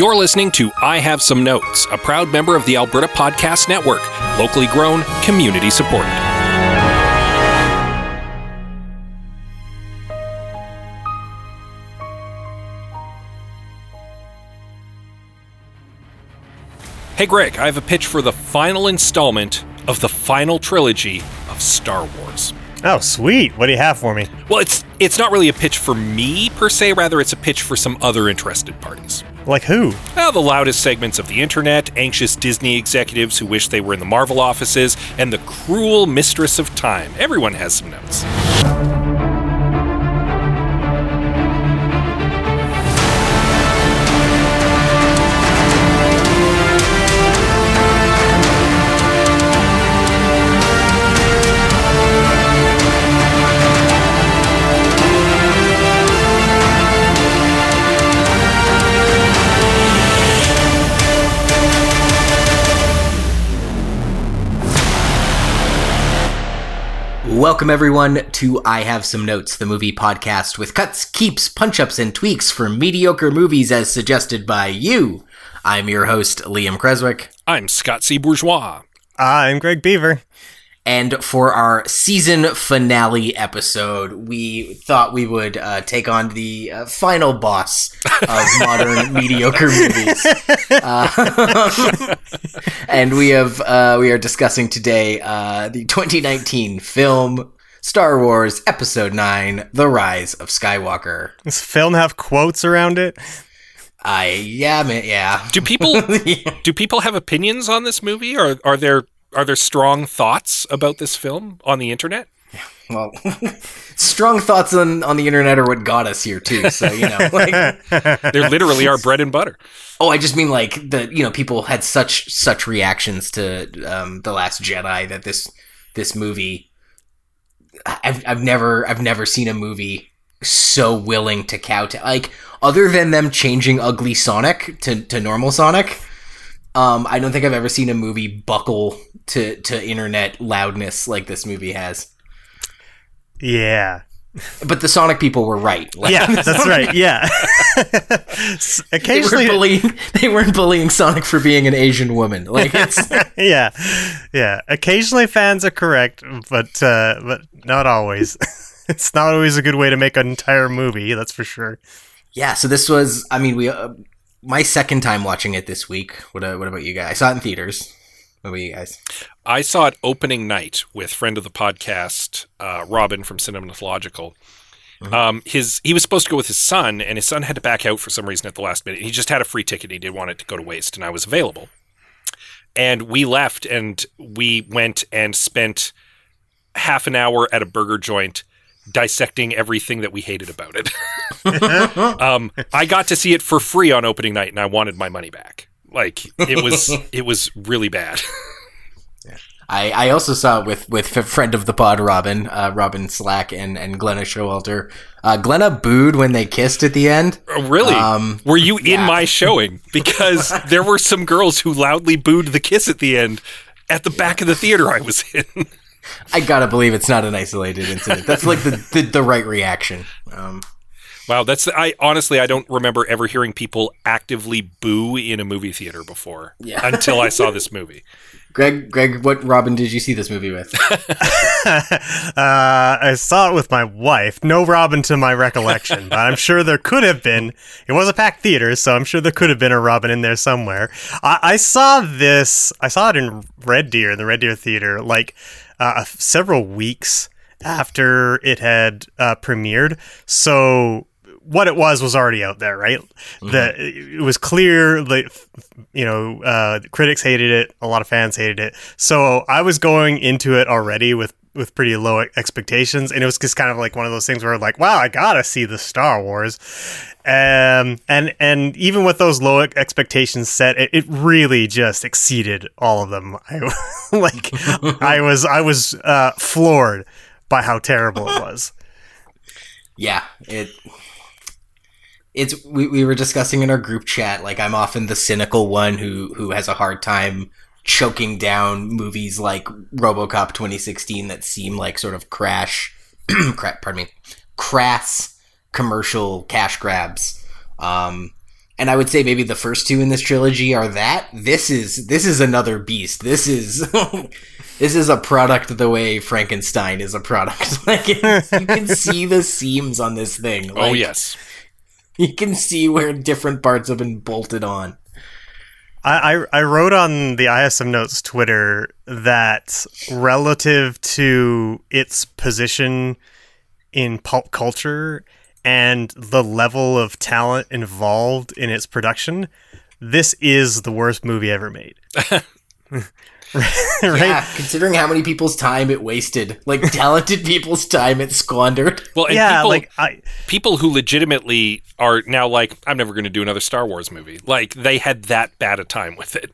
You're listening to I Have Some Notes, a proud member of the Alberta Podcast Network, locally grown, community supported. Hey Greg, I have a pitch for the final installment of the final trilogy of Star Wars. Oh, sweet. What do you have for me? Well, it's it's not really a pitch for me per se, rather it's a pitch for some other interested parties. Like who? Well, the loudest segments of the internet, anxious Disney executives who wish they were in the Marvel offices, and the cruel mistress of time. Everyone has some notes. Welcome, everyone, to I Have Some Notes, the movie podcast with cuts, keeps, punch ups, and tweaks for mediocre movies as suggested by you. I'm your host, Liam Creswick. I'm Scott C. Bourgeois. I'm Greg Beaver. And for our season finale episode, we thought we would uh, take on the uh, final boss of modern mediocre movies. Uh, and we have uh, we are discussing today uh, the 2019 film Star Wars Episode 9: The Rise of Skywalker. Does film have quotes around it? I yeah, man, yeah. Do people do people have opinions on this movie? Or are there are there strong thoughts about this film on the internet? Well, strong thoughts on, on the internet are what got us here too. So you know, like They literally are bread and butter. Oh, I just mean like the you know people had such such reactions to um, the Last Jedi that this this movie. I've I've never I've never seen a movie so willing to kowtow like other than them changing ugly Sonic to to normal Sonic. Um, I don't think I've ever seen a movie buckle to to internet loudness like this movie has. Yeah. But the Sonic people were right. Like, Yeah, that's right. Yeah. S- They Occasionally, weren't, bullying, they weren't bullying Sonic for being an Asian woman. Like it's yeah, yeah. Occasionally, fans are correct, but uh, but not always. it's not always a good way to make an entire movie. That's for sure. Yeah, so this was. I mean, we. Uh, my second time watching it this week. What? Uh, what about you guys? I saw it in theaters. What about you guys? I saw it opening night with friend of the podcast, uh, Robin from Cinematological. Um, his he was supposed to go with his son, and his son had to back out for some reason at the last minute. He just had a free ticket; he didn't want it to go to waste, and I was available. And we left, and we went and spent half an hour at a burger joint dissecting everything that we hated about it. um, I got to see it for free on opening night, and I wanted my money back. Like it was, it was really bad. I, I also saw it with with a friend of the pod, Robin, uh, Robin Slack, and and Glenna Showalter. Uh, Glenna booed when they kissed at the end. Oh, really? Um, were you in yeah. my showing? Because there were some girls who loudly booed the kiss at the end at the back of the theater I was in. I gotta believe it's not an isolated incident. That's like the the, the right reaction. Um, wow, that's I honestly I don't remember ever hearing people actively boo in a movie theater before Yeah. until I saw this movie. Greg, Greg, what Robin did you see this movie with? uh, I saw it with my wife. No Robin to my recollection, but I'm sure there could have been. It was a packed theater, so I'm sure there could have been a Robin in there somewhere. I, I saw this. I saw it in Red Deer, in the Red Deer Theater, like uh, several weeks after it had uh, premiered. So what it was was already out there, right? The it was clear that you know uh, critics hated it, a lot of fans hated it. So I was going into it already with with pretty low expectations, and it was just kind of like one of those things where like, wow, I gotta see the Star Wars. Um, and and even with those low expectations set, it, it really just exceeded all of them. I like I was I was uh, floored by how terrible it was. yeah, it. It's we, we were discussing in our group chat. Like I'm often the cynical one who who has a hard time choking down movies like RoboCop 2016 that seem like sort of crash, crap, pardon me, crass commercial cash grabs. Um, and I would say maybe the first two in this trilogy are that. This is this is another beast. This is this is a product the way Frankenstein is a product. like you can see the seams on this thing. oh yes. You can see where different parts have been bolted on. I, I I wrote on the ISM Notes Twitter that relative to its position in pulp culture and the level of talent involved in its production, this is the worst movie ever made. right? Yeah, considering how many people's time it wasted, like talented people's time it squandered. Well, and yeah, people, like I people who legitimately are now like, I'm never going to do another Star Wars movie. Like they had that bad a time with it.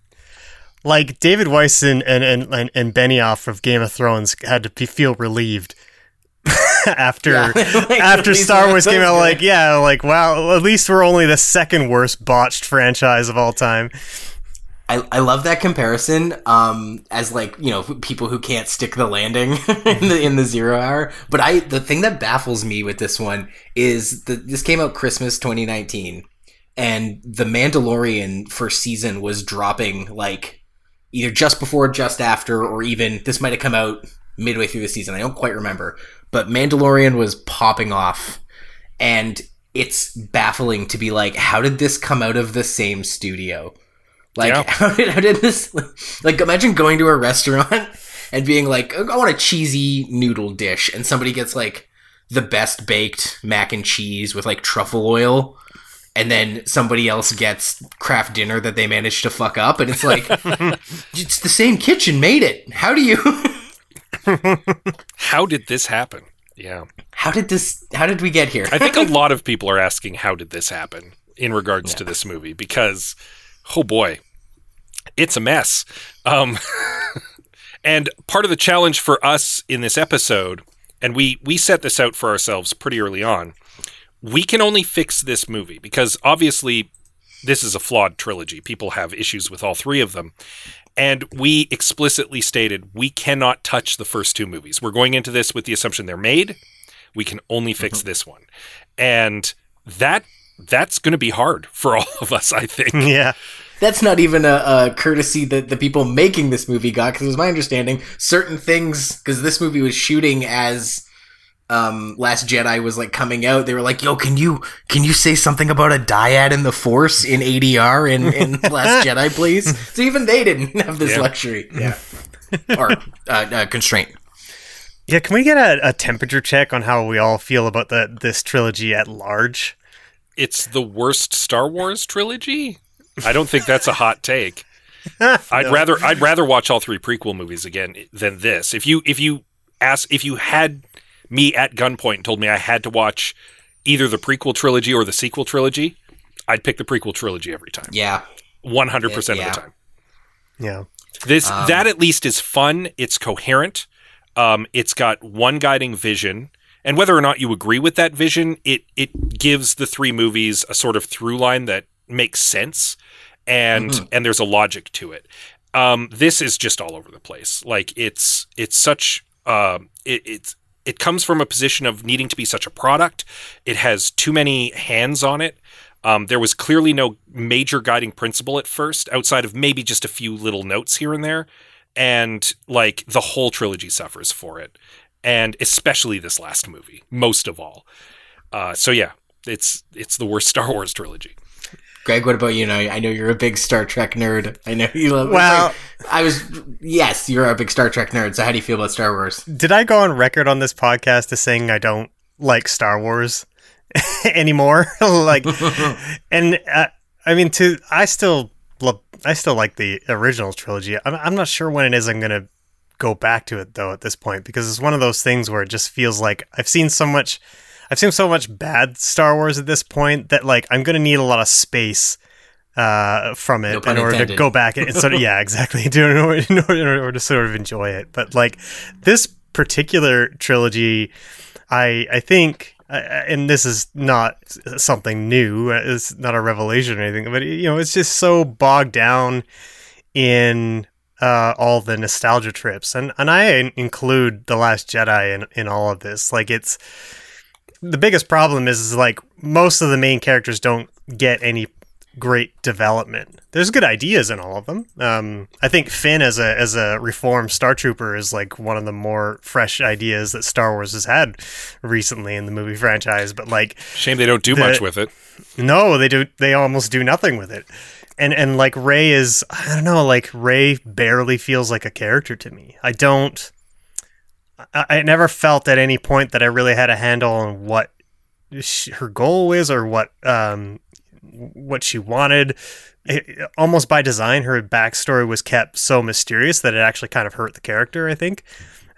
like David Weiss and and and, and, and Benioff of Game of Thrones had to be, feel relieved after Yeah. Like, after Star Wars came out. Like, yeah, like wow, at least we're only the second worst botched franchise of all time. I, I love that comparison um as like you know people who can't stick the landing in the in the zero hour. But i the thing that baffles me with this one is that this came out christmas 2019 and the mandalorian first season was dropping like either just before just after or even this might have come out midway through the season. I don't quite remember. But mandalorian was popping off and it's baffling to be like how did this come out of the same studio like, Yeah. how, did, how did this? Like, imagine going to a restaurant and being like, I want a cheesy noodle dish, and somebody gets like the best baked mac and cheese with like truffle oil, and then somebody else gets Kraft Dinner that they managed to fuck up, and it's like, it's the same kitchen made it. How do you? How did this happen? Yeah. How did this? How did we get here? I think a lot of people are asking how did this happen in regards to this movie because oh boy, it's a mess. Um, and part of the challenge for us in this episode, and we we set this out for ourselves pretty early on. We can only fix this movie because obviously this is a flawed trilogy. People have issues with all three of them. And we explicitly stated we cannot touch the first two movies. We're going into this with the assumption they're made. We can only fix this one. And that that's going to be hard for all of us, I think. Yeah, That's not even a, a courtesy that the people making this movie got, because it was my understanding certain things, because this movie was shooting as um, Last Jedi was like coming out. They were like, "Yo, can you can you say something about a dyad in the Force in ADR in, in Last Jedi, please?" So even they didn't have this Yeah. luxury, yeah, or uh, uh, constraint. yeah. Can we get a, a temperature check on how we all feel about the this trilogy at large? It's the worst Star Wars trilogy. I don't think that's a hot take. I'd rather I'd rather watch all three prequel movies again than this. If you if you ask if you had me at gunpoint and told me I had to watch either the prequel trilogy or the sequel trilogy, I'd pick the prequel trilogy every time. Yeah, 100% Yeah. of the time. Yeah, This Um, that at least is fun. It's coherent. Um, it's got one guiding vision, and whether or not you agree with that vision, it it gives the three movies a sort of through line that makes sense, and Mhm. and there's a logic to it. Um, this is just all over the place. Like it's it's such um, it, it's it comes from a position of needing to be such a product. It has too many hands on it. Um, there was clearly no major guiding principle at first, outside of maybe just a few little notes here and there. And like the whole trilogy suffers for it. And especially this last movie, most of all. Uh, so yeah, it's it's the worst Star Wars trilogy. Greg, what about you? Know I know you're a big Star Trek nerd. I know you love. Well- I was. Yes, you're a big Star Trek nerd. So how do you feel about Star Wars? did I go on record on this podcast as saying I don't like Star Wars anymore? like, and uh, I mean, to I still love, I still like the original trilogy. I'm, I'm not sure when it is I'm gonna go back to it though at this point because it's one of those things where it just feels like I've seen so much, I've seen so much bad Star Wars at this point that like I'm gonna need a lot of space. Uh, from it pun in order to go back and sort of yeah exactly to, in, order, in, order, in order to sort of enjoy it but like this particular trilogy I I think, uh, and this is not something new. It's not a revelation or anything, but you know, it's just so bogged down in uh, all the nostalgia trips, and and I include the Last Jedi in in all of this. Like, it's the biggest problem is, is like most of the main characters don't get any great development. There's good ideas in all of them. Um, I think Finn as a as a reformed Star Trooper is like one of the more fresh ideas that Star Wars has had recently in the movie franchise. But like, Shame they don't do The- much with it. no, they do. They almost do nothing with it. And and like Rey is, I don't know. Like Rey barely feels like a character to me. I don't. I, I never felt at any point that I really had a handle on what sh her goal is or what um what she wanted. It- almost by design, her backstory was kept so mysterious that it actually kind of hurt the character. I think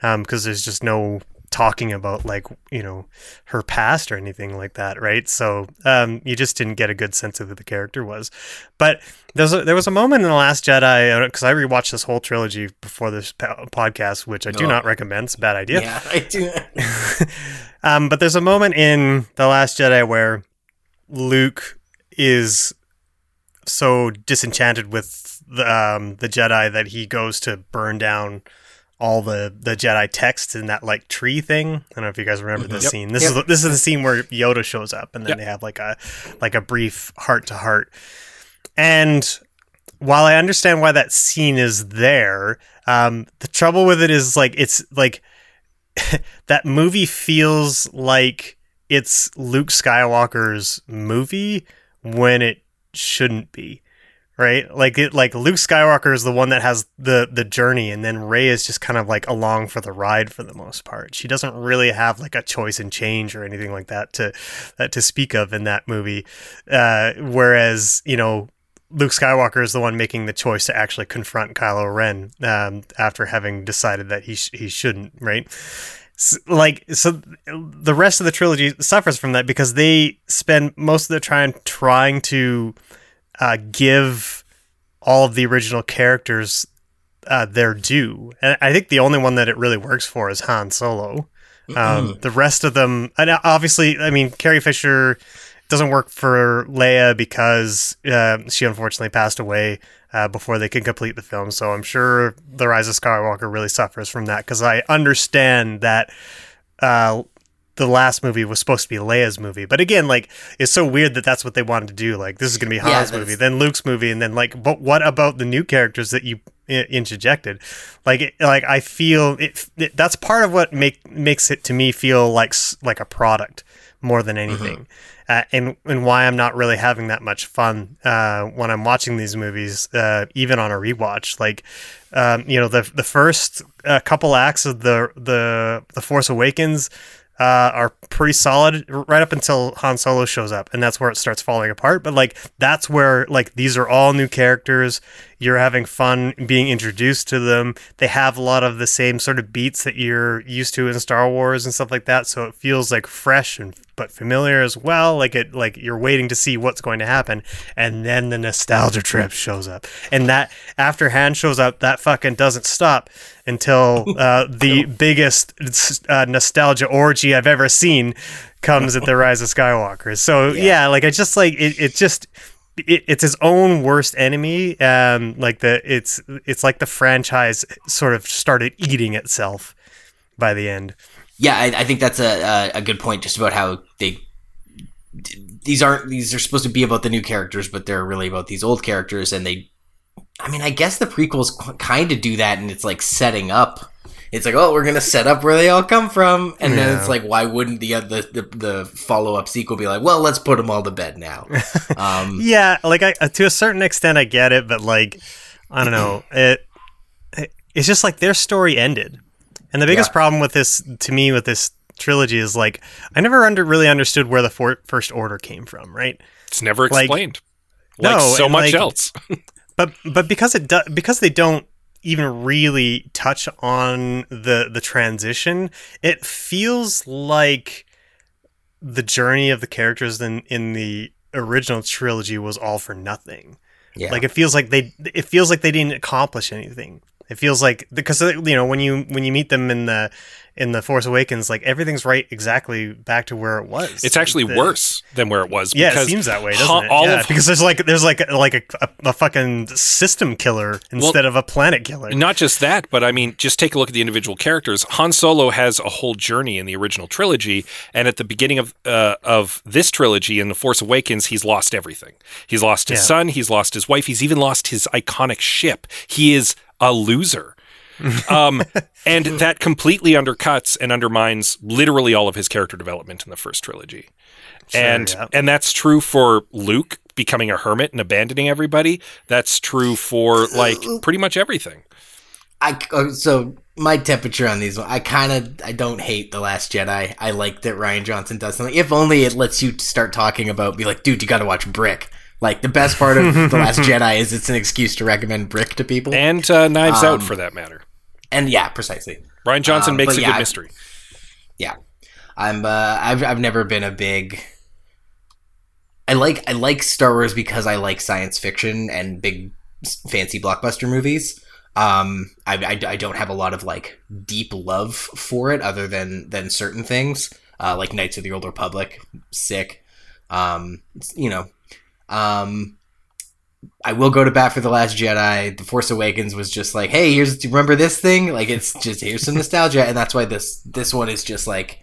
because there's just no talking about like you know her past or anything like that, right? So um, you just didn't get a good sense of who the character was. But there's a, there was a moment in the Last Jedi because I rewatched this whole trilogy before this podcast, which I do Oh. not recommend. It's a bad idea. Yeah, I do. um, but there's a moment in the Last Jedi where Luke is so disenchanted with the, um, the Jedi that he goes to burn down all the, the Jedi texts in that like tree thing. I don't know if you guys remember this Yep. scene. This Yep. is the, this is the scene where Yoda shows up, and then Yep. they have like a like a brief heart to heart. And while I understand why that scene is there, um, the trouble with it is like it's like that movie feels like it's Luke Skywalker's movie when it shouldn't be. Right? Like it like Luke Skywalker is the one that has the the journey and then Rey is just kind of like along for the ride for the most part. She doesn't really have like a choice and change or anything like that to to speak of in that movie. Uh whereas, you know, Luke Skywalker is the one making the choice to actually confront Kylo Ren um, after having decided that he sh- he shouldn't, right? Like so, the rest of the trilogy suffers from that because they spend most of their time trying to uh, give all of the original characters uh, their due, and I think the only one that it really works for is Han Solo. Um, the rest of them, and obviously, I mean, Carrie Fisher doesn't work for Leia because uh, she unfortunately passed away uh, before they could complete the film. So I'm sure The Rise of Skywalker really suffers from that because I understand that uh, the last movie was supposed to be Leia's movie. But again, like it's so weird that that's what they wanted to do. Like this is going to be Han's that's- movie, then Luke's movie, and then like, but what about the new characters that you interjected? Like, it, like I feel it, it. That's part of what make makes it to me feel like like a product more than anything. Uh, and and why I'm not really having that much fun uh, when I'm watching these movies, uh, even on a rewatch. Like, um, you know, the the first uh, couple acts of the the the Force Awakens uh, are pretty solid right up until Han Solo shows up, and that's where it starts falling apart. But like, that's where like these are all new characters. You're having fun being introduced to them. They have a lot of the same sort of beats that you're used to in Star Wars and stuff like that. So it feels like fresh and but familiar as well. Like it, like you're waiting to see what's going to happen, and then the nostalgia trip shows up, and that after Han shows up, that fucking doesn't stop until uh, the biggest uh, nostalgia orgy I've ever seen comes at the Rise of Skywalker. So yeah, like I just like it. It just. It, it's his own worst enemy. Um, like the it's it's like the franchise sort of started eating itself by the end. Yeah, I, I think that's a, a good point. Just about how they these aren't these are supposed to be about the new characters, but they're really about these old characters, and they. I mean, I guess the prequels kind of do that, and it's like setting up. It's like, oh, we're gonna set up where they all come from, and then it's like, why wouldn't the the the, the follow up sequel be like, well, let's put them all to bed now? Um, Yeah, like I to a certain extent I get it, but like I don't know, it it's just like their story ended. And the biggest Yeah. problem with this to me with this trilogy is like I never under really understood where the for, first order came from, right? It's never explained. Like, No, so much like- else. But but because it do, because they don't even really touch on the the transition, it feels like the journey of the characters in in the original trilogy was all for nothing. yeah, Like it feels like they it feels like they didn't accomplish anything. It feels like because uh, you know when you when you meet them in the in the Force Awakens, like everything's right exactly back to where it was. It's actually The- worse than where it was. Yeah, it seems that way, doesn't it? Yeah, because there's like there's like like a, a, a fucking system killer instead of a planet killer. Not just that, but I mean, just take a look at the individual characters. Han Solo has a whole journey in the original trilogy, and at the beginning of uh, of this trilogy, in the Force Awakens, he's lost everything. He's lost his Yeah. son. He's lost his wife. He's even lost his iconic ship. He is a loser. um, and that completely undercuts and undermines literally all of his character development in the first trilogy. and yeah. and that's true for Luke becoming a hermit and abandoning everybody. That's true for like pretty much everything. I uh, so my temperature on these. I kind of I don't hate the Last Jedi. I like that Rian Johnson does something. If only it lets you start talking about. Be like, dude, you got to watch Brick. Like the best part of the Last Jedi is it's an excuse to recommend Brick to people. And, uh, Knives Out Um, for that matter. And yeah, precisely. Rian Johnson um, makes a yeah, good mystery. Yeah, I'm. Uh, I've I've never been a big. I like I like Star Wars because I like science fiction and big fancy blockbuster movies. Um, I, I, I don't have a lot of like deep love for it other than than certain things, uh, like Knights of the Old Republic, sick. Um, you know, um, I will go to bat for the Last Jedi. The Force Awakens was just like, hey, here's remember this thing? Like it's just here's some nostalgia, and that's why this this one is just like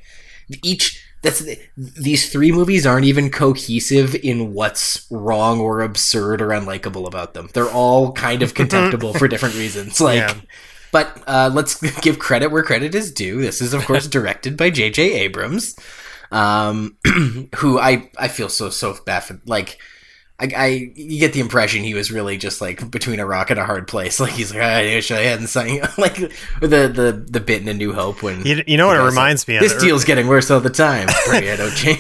each. That's these three movies aren't even cohesive in what's wrong or absurd or unlikable about them. They're all kind of contemptible for different reasons. Like, Yeah. but uh, let's give credit where credit is due. This is, of course, directed by J.J. Abrams, um, who I I feel so so bad for. Like, I, I you get the impression he was really just like between a rock and a hard place. Like he's like, I wish I hadn't signed. Like the the the bit in A New Hope when You, you know what it reminds me of? This deal's getting worse all the time. Pray I don't change.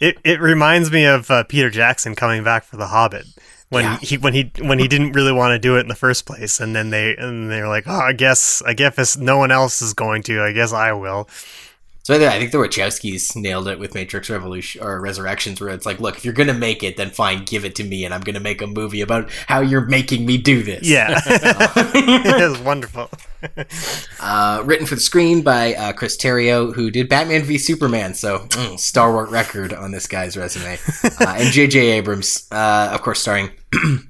It it reminds me of uh, Peter Jackson coming back for The Hobbit when Yeah. he when he when he didn't really want to do it in the first place, and then they and they're like, oh, I guess I guess no one else is going to, I guess I will. So I think- I think the Wachowskis nailed it with Matrix Revolution or Resurrections, where it's like, look, if you're gonna make it, then fine, give it to me, and I'm gonna make a movie about how you're making me do this. Yeah, it was wonderful. Uh, written for the screen by uh, Chris Terrio, who did Batman v Superman, so mm, stalwart record on this guy's resume. Uh, and J.J. Abrams, uh, of course, starring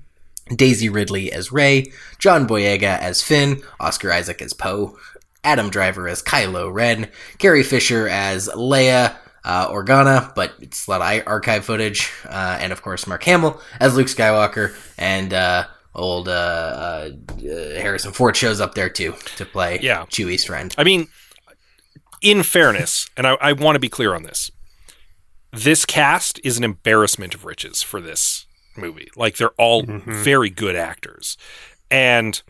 Daisy Ridley as Rey, John Boyega as Finn, Oscar Isaac as Poe, Adam Driver as Kylo Ren, Carrie Fisher as Leia. Uh, Organa, but it's a lot of archive footage, uh, and of course Mark Hamill as Luke Skywalker, and uh, old uh, uh, uh, Harrison Ford shows up there too to play Yeah. Chewie's friend. I mean, in fairness, and I, I want to be clear on this, this cast is an embarrassment of riches for this movie. Like they're all very good actors, and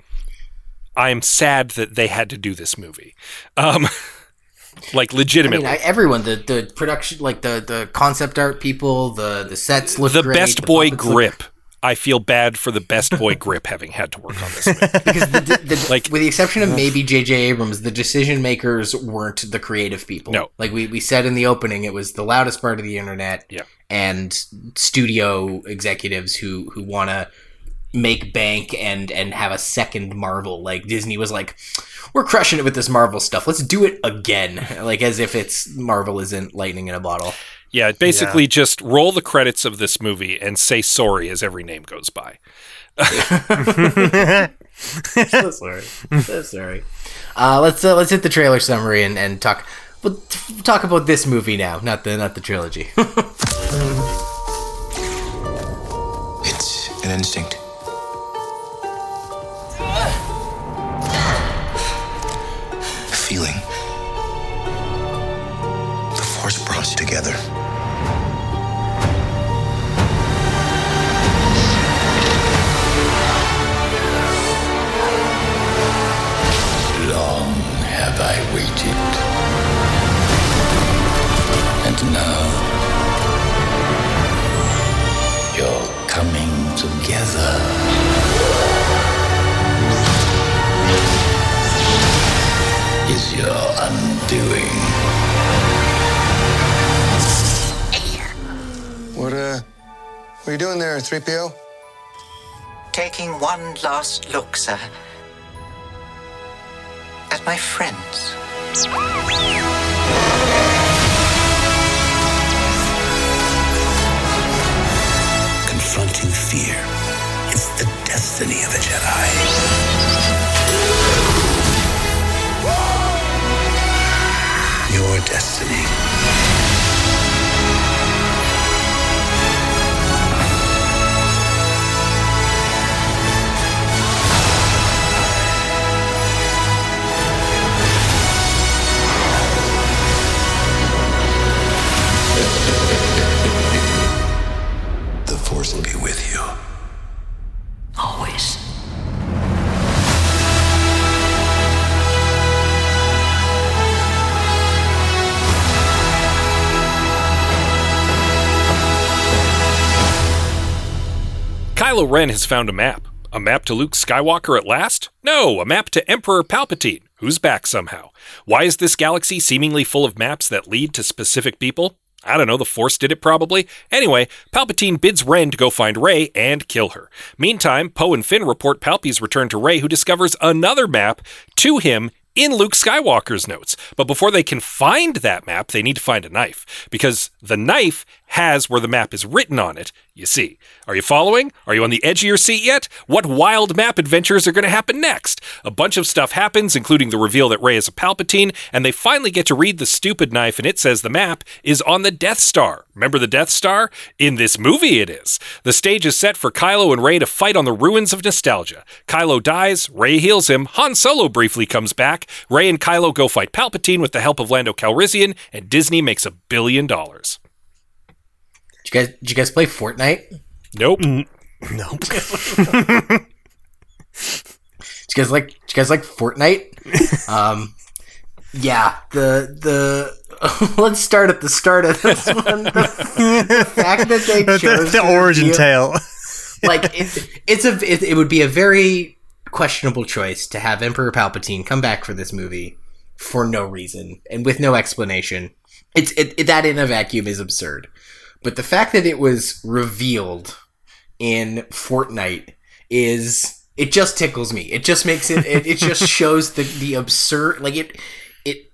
I'm sad that they had to do this movie. Um, like I legitimately, mean, I, everyone the the production, like the the concept art people, the the sets look the great, best the boy puppets look- grip. I feel bad for the best boy grip having had to work on this movie. because the, the, the, Like- with the exception of maybe J.J. Abrams, the decision makers weren't the creative people. No. like we, we said in the opening, it was the loudest part of the internet. Yeah. and studio executives who who want to make bank and and have a second Marvel. Like Disney was like, we're crushing it with this Marvel stuff. Let's do it again. Like as if it's Marvel isn't lightning in a bottle. Yeah, basically just roll the credits of this movie and say sorry as every name goes by. so sorry. So sorry. Uh, let's uh, let's hit the trailer summary and, and talk. We'll t- talk about this movie now, not the not the trilogy. It's an instinct. Feeling. The force brought us together. Long have I waited. And now you're coming together. Your undoing. What, uh, what are you doing there, 3PO? Taking one last look, sir. at my friends. Confronting fear is the destiny of a Jedi. Your destiny. The Force will be with you. Always. Kylo Ren has found a map. A map to Luke Skywalker at last? No, a map to Emperor Palpatine, who's back somehow. Why is this galaxy seemingly full of maps that lead to specific people? I don't know, the Force did it probably. Anyway, Palpatine bids Ren to go find Rey and kill her. Meantime, Poe and Finn report Palpy's return to Rey, who discovers another map to him in Luke Skywalker's notes. But before they can find that map, they need to find a knife, because the knife has where the map is written on it, you see. Are you following? Are you on the edge of your seat yet? What wild map adventures are going to happen next? A bunch of stuff happens, including the reveal that Rey is a Palpatine, and they finally get to read the stupid knife, and it says the map is on the Death Star. Remember the Death Star? In this movie, it is. The stage is set for Kylo and Rey to fight on the ruins of nostalgia. Kylo dies, Rey heals him, Han Solo briefly comes back, Rey and Kylo go fight Palpatine with the help of Lando Calrissian, and Disney makes a billion dollars. Did you guys did you guys play Fortnite? Nope. Nope. Did you guys like? Did you guys like Fortnite? um, yeah. The the let's start at the start of this one. The, the fact that they chose the to origin reveal- tale. like it, it's a it, it would be a very questionable choice to have Emperor Palpatine come back for this movie for no reason and with no explanation. It's it, it- that in a vacuum is absurd. But the fact that it was revealed in Fortnite is it just tickles me. It just makes it it, it just shows the the absurd like it it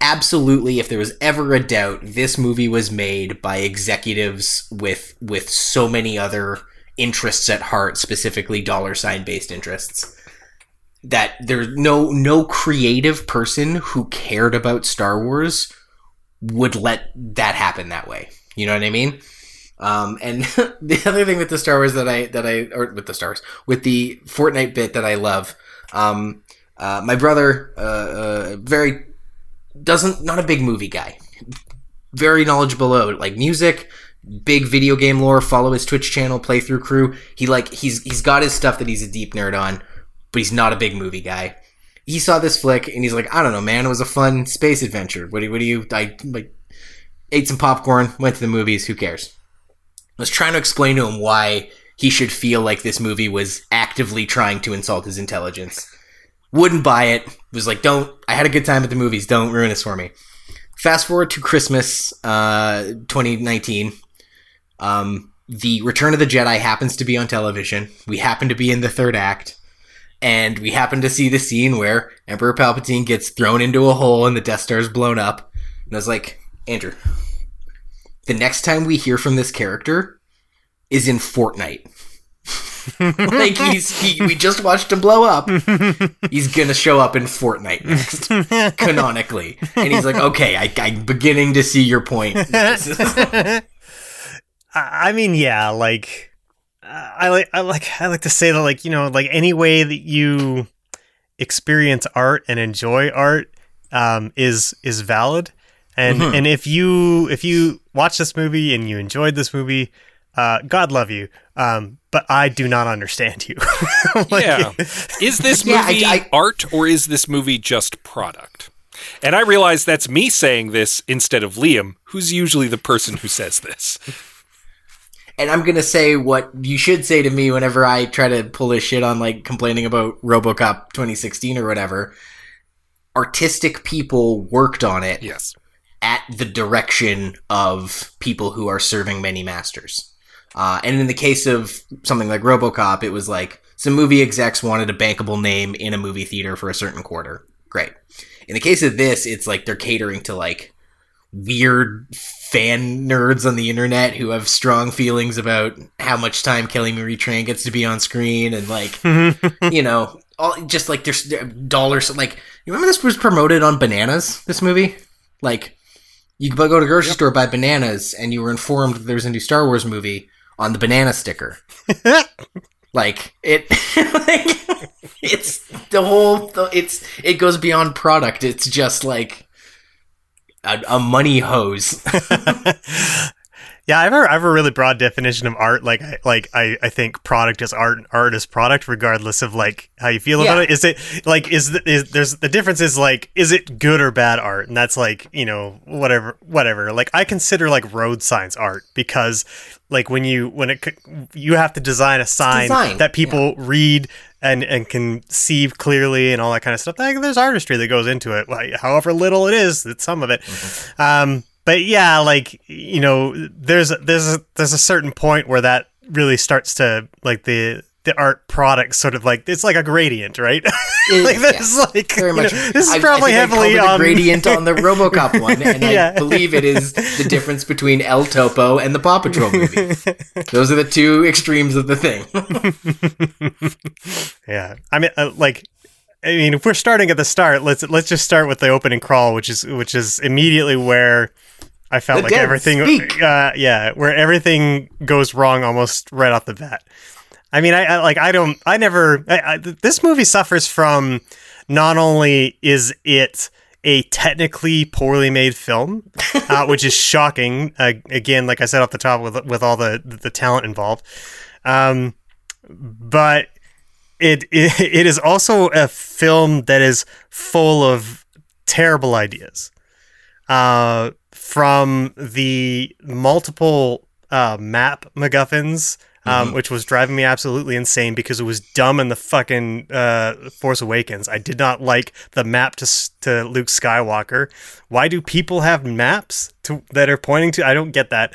absolutely if there was ever a doubt this movie was made by executives with with so many other interests at heart specifically dollar sign based interests that there's no no creative person who cared about Star Wars would let that happen that way you know what i mean um, and the other thing with the Star Wars that I that I or with the Star Wars with the Fortnite bit that I love, um, uh, my brother, uh, uh, very doesn't not a big movie guy, very knowledgeable about like music, big video game lore. Follow his Twitch channel, playthrough crew. He like he's he's got his stuff that he's a deep nerd on, but he's not a big movie guy. He saw this flick and he's like, I don't know, man, it was a fun space adventure. What do you, what do you I like? Ate some popcorn, went to the movies. Who cares? I was trying to explain to him why he should feel like this movie was actively trying to insult his intelligence. Wouldn't buy it. Was like, don't. I had a good time at the movies. Don't ruin this for me. Fast forward to Christmas, uh, 2019. Um, the Return of the Jedi happens to be on television. We happen to be in the third act, and we happen to see the scene where Emperor Palpatine gets thrown into a hole and the Death Star is blown up. And I was like, Andrew, the next time we hear from this character is in Fortnite. like he's he, we just watched him blow up. He's gonna show up in Fortnite next, canonically, and he's like, "Okay, I, I'm beginning to see your point." I I mean, yeah, like I like I like I like to say that like you know like any way that you experience art and enjoy art um, is is valid, and and if you if you watch this movie and you enjoyed this movie, uh, God love you. Um, but I do not understand you. Like, yeah. Is this movie Yeah, I- I- art or is this movie just product? And I realize that's me saying this instead of Liam, who's usually the person who says this. and I'm gonna say what you should say to me whenever I try to pull this shit on like complaining about RoboCop 2016 or whatever. Artistic people worked on it Yes. At the direction of people who are serving many masters. Uh, and in the case of something like RoboCop, it was like some movie execs wanted a bankable name in a movie theater for a certain quarter. great. In the case of this, it's like they're catering to like weird fan nerds on the internet who have strong feelings about how much time Kelly Marie Tran gets to be on screen and like you know all just like there's there- dollars like you remember this was promoted on bananas this movie like you could go to a grocery store buy bananas and you were informed that there's a new Star Wars movie on the banana sticker. Like it like it's the whole it's it goes beyond product. It's just like a, a money hose Yeah, I have a, I have a really broad definition of art. Like, I, like I, I think product is art, and art is product, regardless of like how you feel about it. Is it like is, the, is there's the difference is like is it good or bad art, and that's like you know whatever whatever. Like I consider like road signs art because like when you when it you have to design a sign design, that people read and and can see clearly and all that kind of stuff. Like, there's artistry that goes into it, like, however little it is. It's some of it. Um, but yeah, like you know, there's there's a, there's a certain point where that really starts to like the the art product sort of like it's like a gradient, right? It- like yeah, this like very you know, this is I- I probably I heavily a on gradient on the RoboCop one and Yeah. I believe it is the difference between El Topo and the Paw Patrol movie. Those are the two extremes of the thing. Yeah, I mean, uh, like, I mean, if we're starting at the start, let's let's just start with the opening crawl, which is which is immediately where I felt The like everything, uh, yeah, where everything goes wrong almost right off the bat. I mean, I, I like, I don't, I never. I, I, this movie suffers from not only is it a technically poorly made film, uh, which is shocking. Uh, again, like I said off the top, with with all the the talent involved, um, but it, it it is also a film that is full of terrible ideas. Uh, from the multiple uh, map MacGuffins, um, which was driving me absolutely insane because it was dumb in the fucking uh, Force Awakens. I did not like the map to to Luke Skywalker. Why do people have maps to that are pointing to? I don't get that.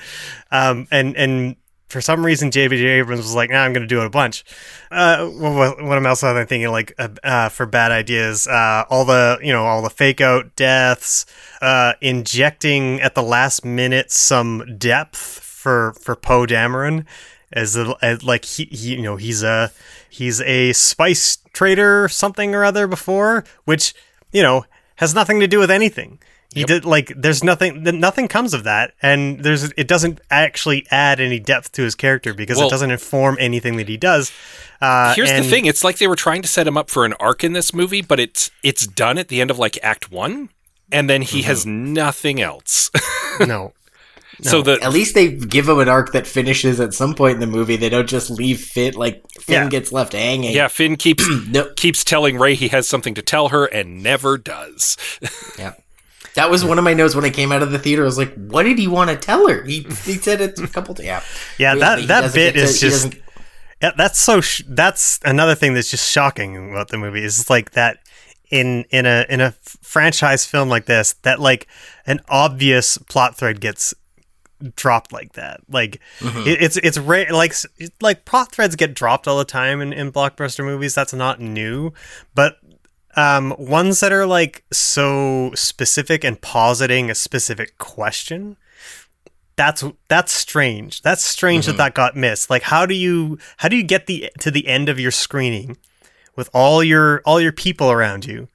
Um, and and for some reason, J.B.J. Abrams was like, "Nah, I'm going to do it a bunch." Uh, what, what else am I thinking? Like uh, uh, for bad ideas, uh, all the you know all the fake out deaths, uh, injecting at the last minute some depth for for Poe Dameron as, a, as like he, he you know he's a he's a spice trader something or other before, which you know has nothing to do with anything. He did like there's nothing nothing comes of that and there's it doesn't actually add any depth to his character because Well- it doesn't inform anything that he does. Uh, Here's and- the thing: it's like they were trying to set him up for an arc in this movie, but it's it's done at the end of like Act One, and then he has Mm-hmm. nothing else. No. so the at least they give him an arc that finishes at some point in the movie they don't just leave fit like Finn Yeah. gets left hanging yeah, Finn keeps no keeps telling Rey he has something to tell her and never does. yeah that was one of my notes when I came out of the theater. I was like, "What did he want to tell her?" He he said it a couple times. Yeah, Yeah, He that that bit to- is just yeah, that's so sh- that's another thing that's just shocking about the movie is like that in in a in a franchise film like this that like an obvious plot thread gets dropped like that like mm-hmm. it, it's it's rare like like plot threads get dropped all the time in, in blockbuster movies that's not new but um ones that are like so specific and positing a specific question that's that's strange. That's strange that that got missed. Like how do you how do you get the to the end of your screening with all your all your people around you,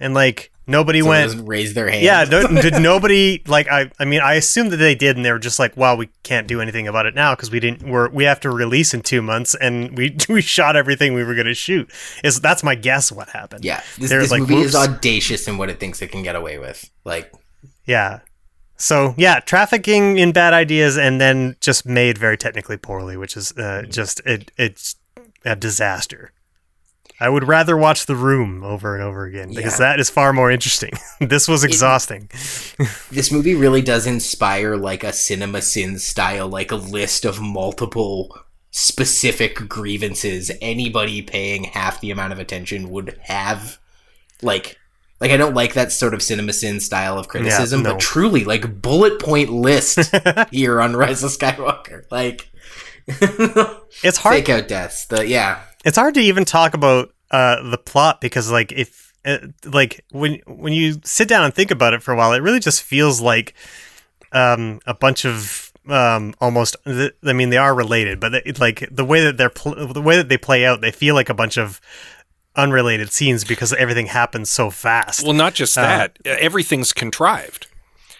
and like nobody someone went. doesn't raise their hand. Yeah, no, did nobody like? I I mean, I assume that they did, and they were just like, "Wow, we can't do anything about it now because we didn't. We're we have to release in two months, and we we shot everything we were going to shoot." Is that's my guess what happened? yeah. This, this like, movie is audacious in what it thinks it can get away with. Like, Yeah. So yeah, trafficking in bad ideas and then just made very technically poorly, which is uh, just it it's a disaster. I would rather watch The Room over and over again because Yeah. that is far more interesting. this was exhausting. this movie really does inspire like a cinema sin style like a list of multiple specific grievances anybody paying half the amount of attention would have like like i don't like that sort of cinema sin style of criticism no. but truly like bullet point list here on rise of skywalker like It's hard fake out deaths the yeah it's hard to even talk about uh, the plot because like if uh, like when when you sit down and think about it for a while, it really just feels like um, a bunch of um, almost. I mean, they are related, but it, like the way that they're pl- the way that they play out, they feel like a bunch of unrelated scenes because everything happens so fast. Well, not just that, everything's contrived.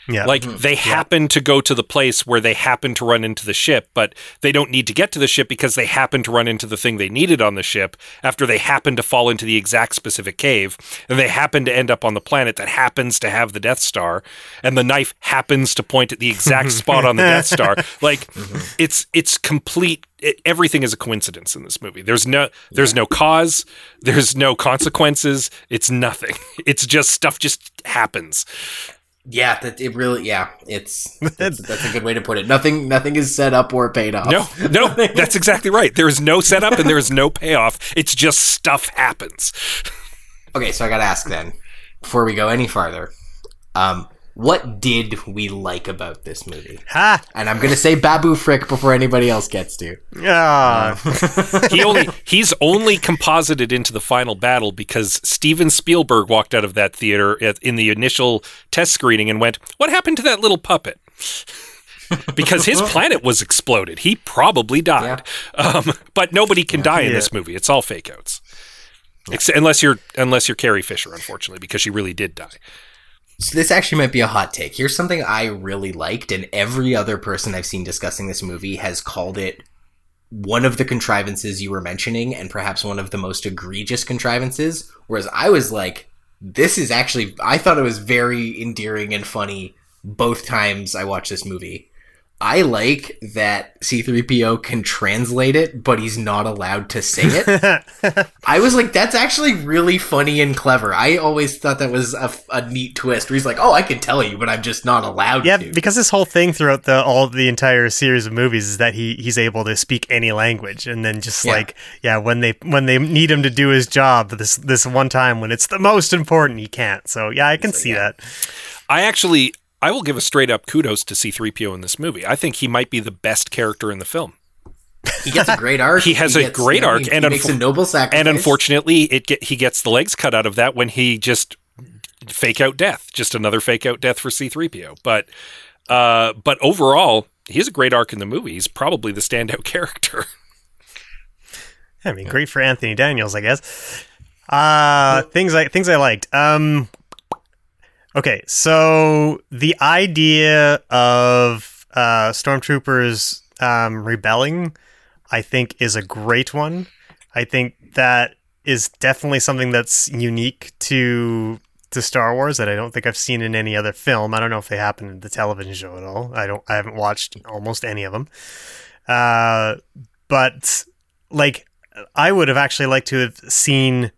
Yeah, Like mm-hmm. they happen to go to the place where they happen to run into the ship, but they don't need to get to the ship because they happen to run into the thing they needed on the ship after they happen to fall into the exact specific cave. And they happen to end up on the planet that happens to have the Death Star, and the knife happens to point at the exact spot on the Death Star. Like mm-hmm. it's it's complete it, everything is a coincidence in this movie. There's no there's no cause, there's no consequences, it's nothing. It's just stuff just happens. Yeah, that it really. Yeah, it's that's, that's a good way to put it. Nothing, nothing is set up or paid off. No, no, that's exactly right. There is no setup and there is no payoff. It's just stuff happens. Okay, so I got to ask then, before we go any farther, um, what did we like about this movie? ha, And I'm gonna say Babu Frick before anybody else gets to. ah, He only he's only composited into the final battle because Steven Spielberg walked out of that theater at, in the initial test screening and went, "What happened to that little puppet?" because his planet was exploded. He probably died. Um, but nobody can die in Yeah. this movie. It's all fake outs. Ex- unless you're unless you're Carrie Fisher, unfortunately, because she really did die. So this actually might be a hot take. Here's something I really liked, and every other person I've seen discussing this movie has called it one of the contrivances you were mentioning, and perhaps one of the most egregious contrivances. Whereas I was like, this is actually, I thought it was very endearing and funny both times I watched this movie. I like that C3PO can translate it, but he's not allowed to say it. I was like, that's actually really funny and clever. I always thought that was a, a neat twist where he's like, oh, I can tell you, but I'm just not allowed yeah. to. Because this whole thing throughout the all the entire series of movies is that he he's able to speak any language, and then just Yeah. like yeah, when they when they need him to do his job, this this one time when it's the most important, he can't. So yeah, I can see yeah. that. I actually I will give a straight up kudos to C3PO in this movie. I think he might be the best character in the film. He gets a great arc. He has a gets, great you arc, he, and he makes a noble sacrifice. And unfortunately, it get, he gets the legs cut out of that when he just fake out death. Just another fake out death for C3PO. But uh, but overall, he has a great arc in the movie. He's probably the standout character. I mean, great for Anthony Daniels, I guess. Uh things I things I liked. Um Okay, so the idea of uh stormtroopers um rebelling I think is a great one. I think that is definitely something that's unique to to Star Wars that I don't think I've seen in any other film. I don't know if they happen in the television show at all. I don't I haven't watched almost any of them. Uh but like I would have actually liked to have seen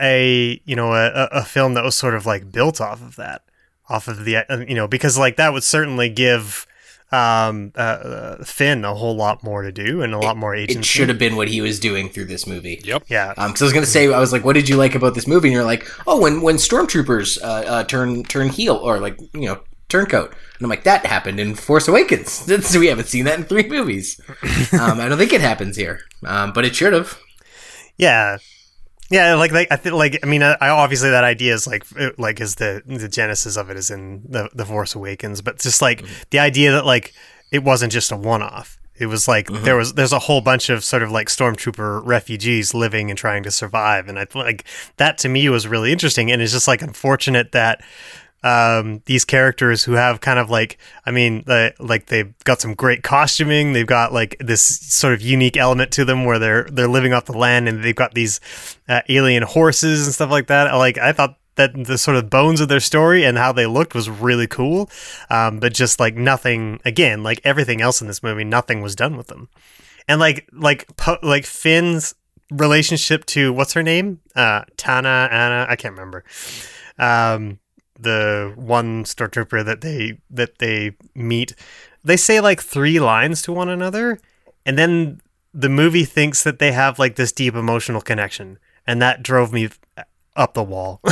a you know a, a- a film that was sort of like built off of that, off of the uh, you know because like that would certainly give um uh, uh, Finn a whole lot more to do and a lot more agency. it should have been what he was doing through this movie. Yep. yeah. Um, so I was gonna say, I was like, "What did you like about this movie?" And you're like, "Oh, when when stormtroopers uh, uh, turn turn heel or like you know turncoat," and I'm like, "That happened in Force Awakens." That's, we haven't seen that in three movies. Um, I don't think it happens here, um, but it should have. Yeah. Yeah, like like I think like I mean I, I obviously that idea is like like is the the genesis of it is in the the Force Awakens, but just like mm-hmm. the idea that like it wasn't just a one off. It was like mm-hmm. there was there's a whole bunch of sort of like stormtrooper refugees living and trying to survive, and I like that to me was really interesting, and it's just like unfortunate that um, these characters who have kind of like I mean the, like they've got some great costuming. They've got like this sort of unique element to them where they're they're living off the land and they've got these uh, alien horses and stuff like that. Like I thought that the sort of bones of their story and how they looked was really cool. Um, but just like nothing again like everything else in this movie nothing was done with them. And like like like Finn's relationship to what's her name? Uh Tana Anna I can't remember. Um the one stormtrooper that they that they meet they say like three lines to one another and then the movie thinks that they have like this deep emotional connection and that drove me up the wall.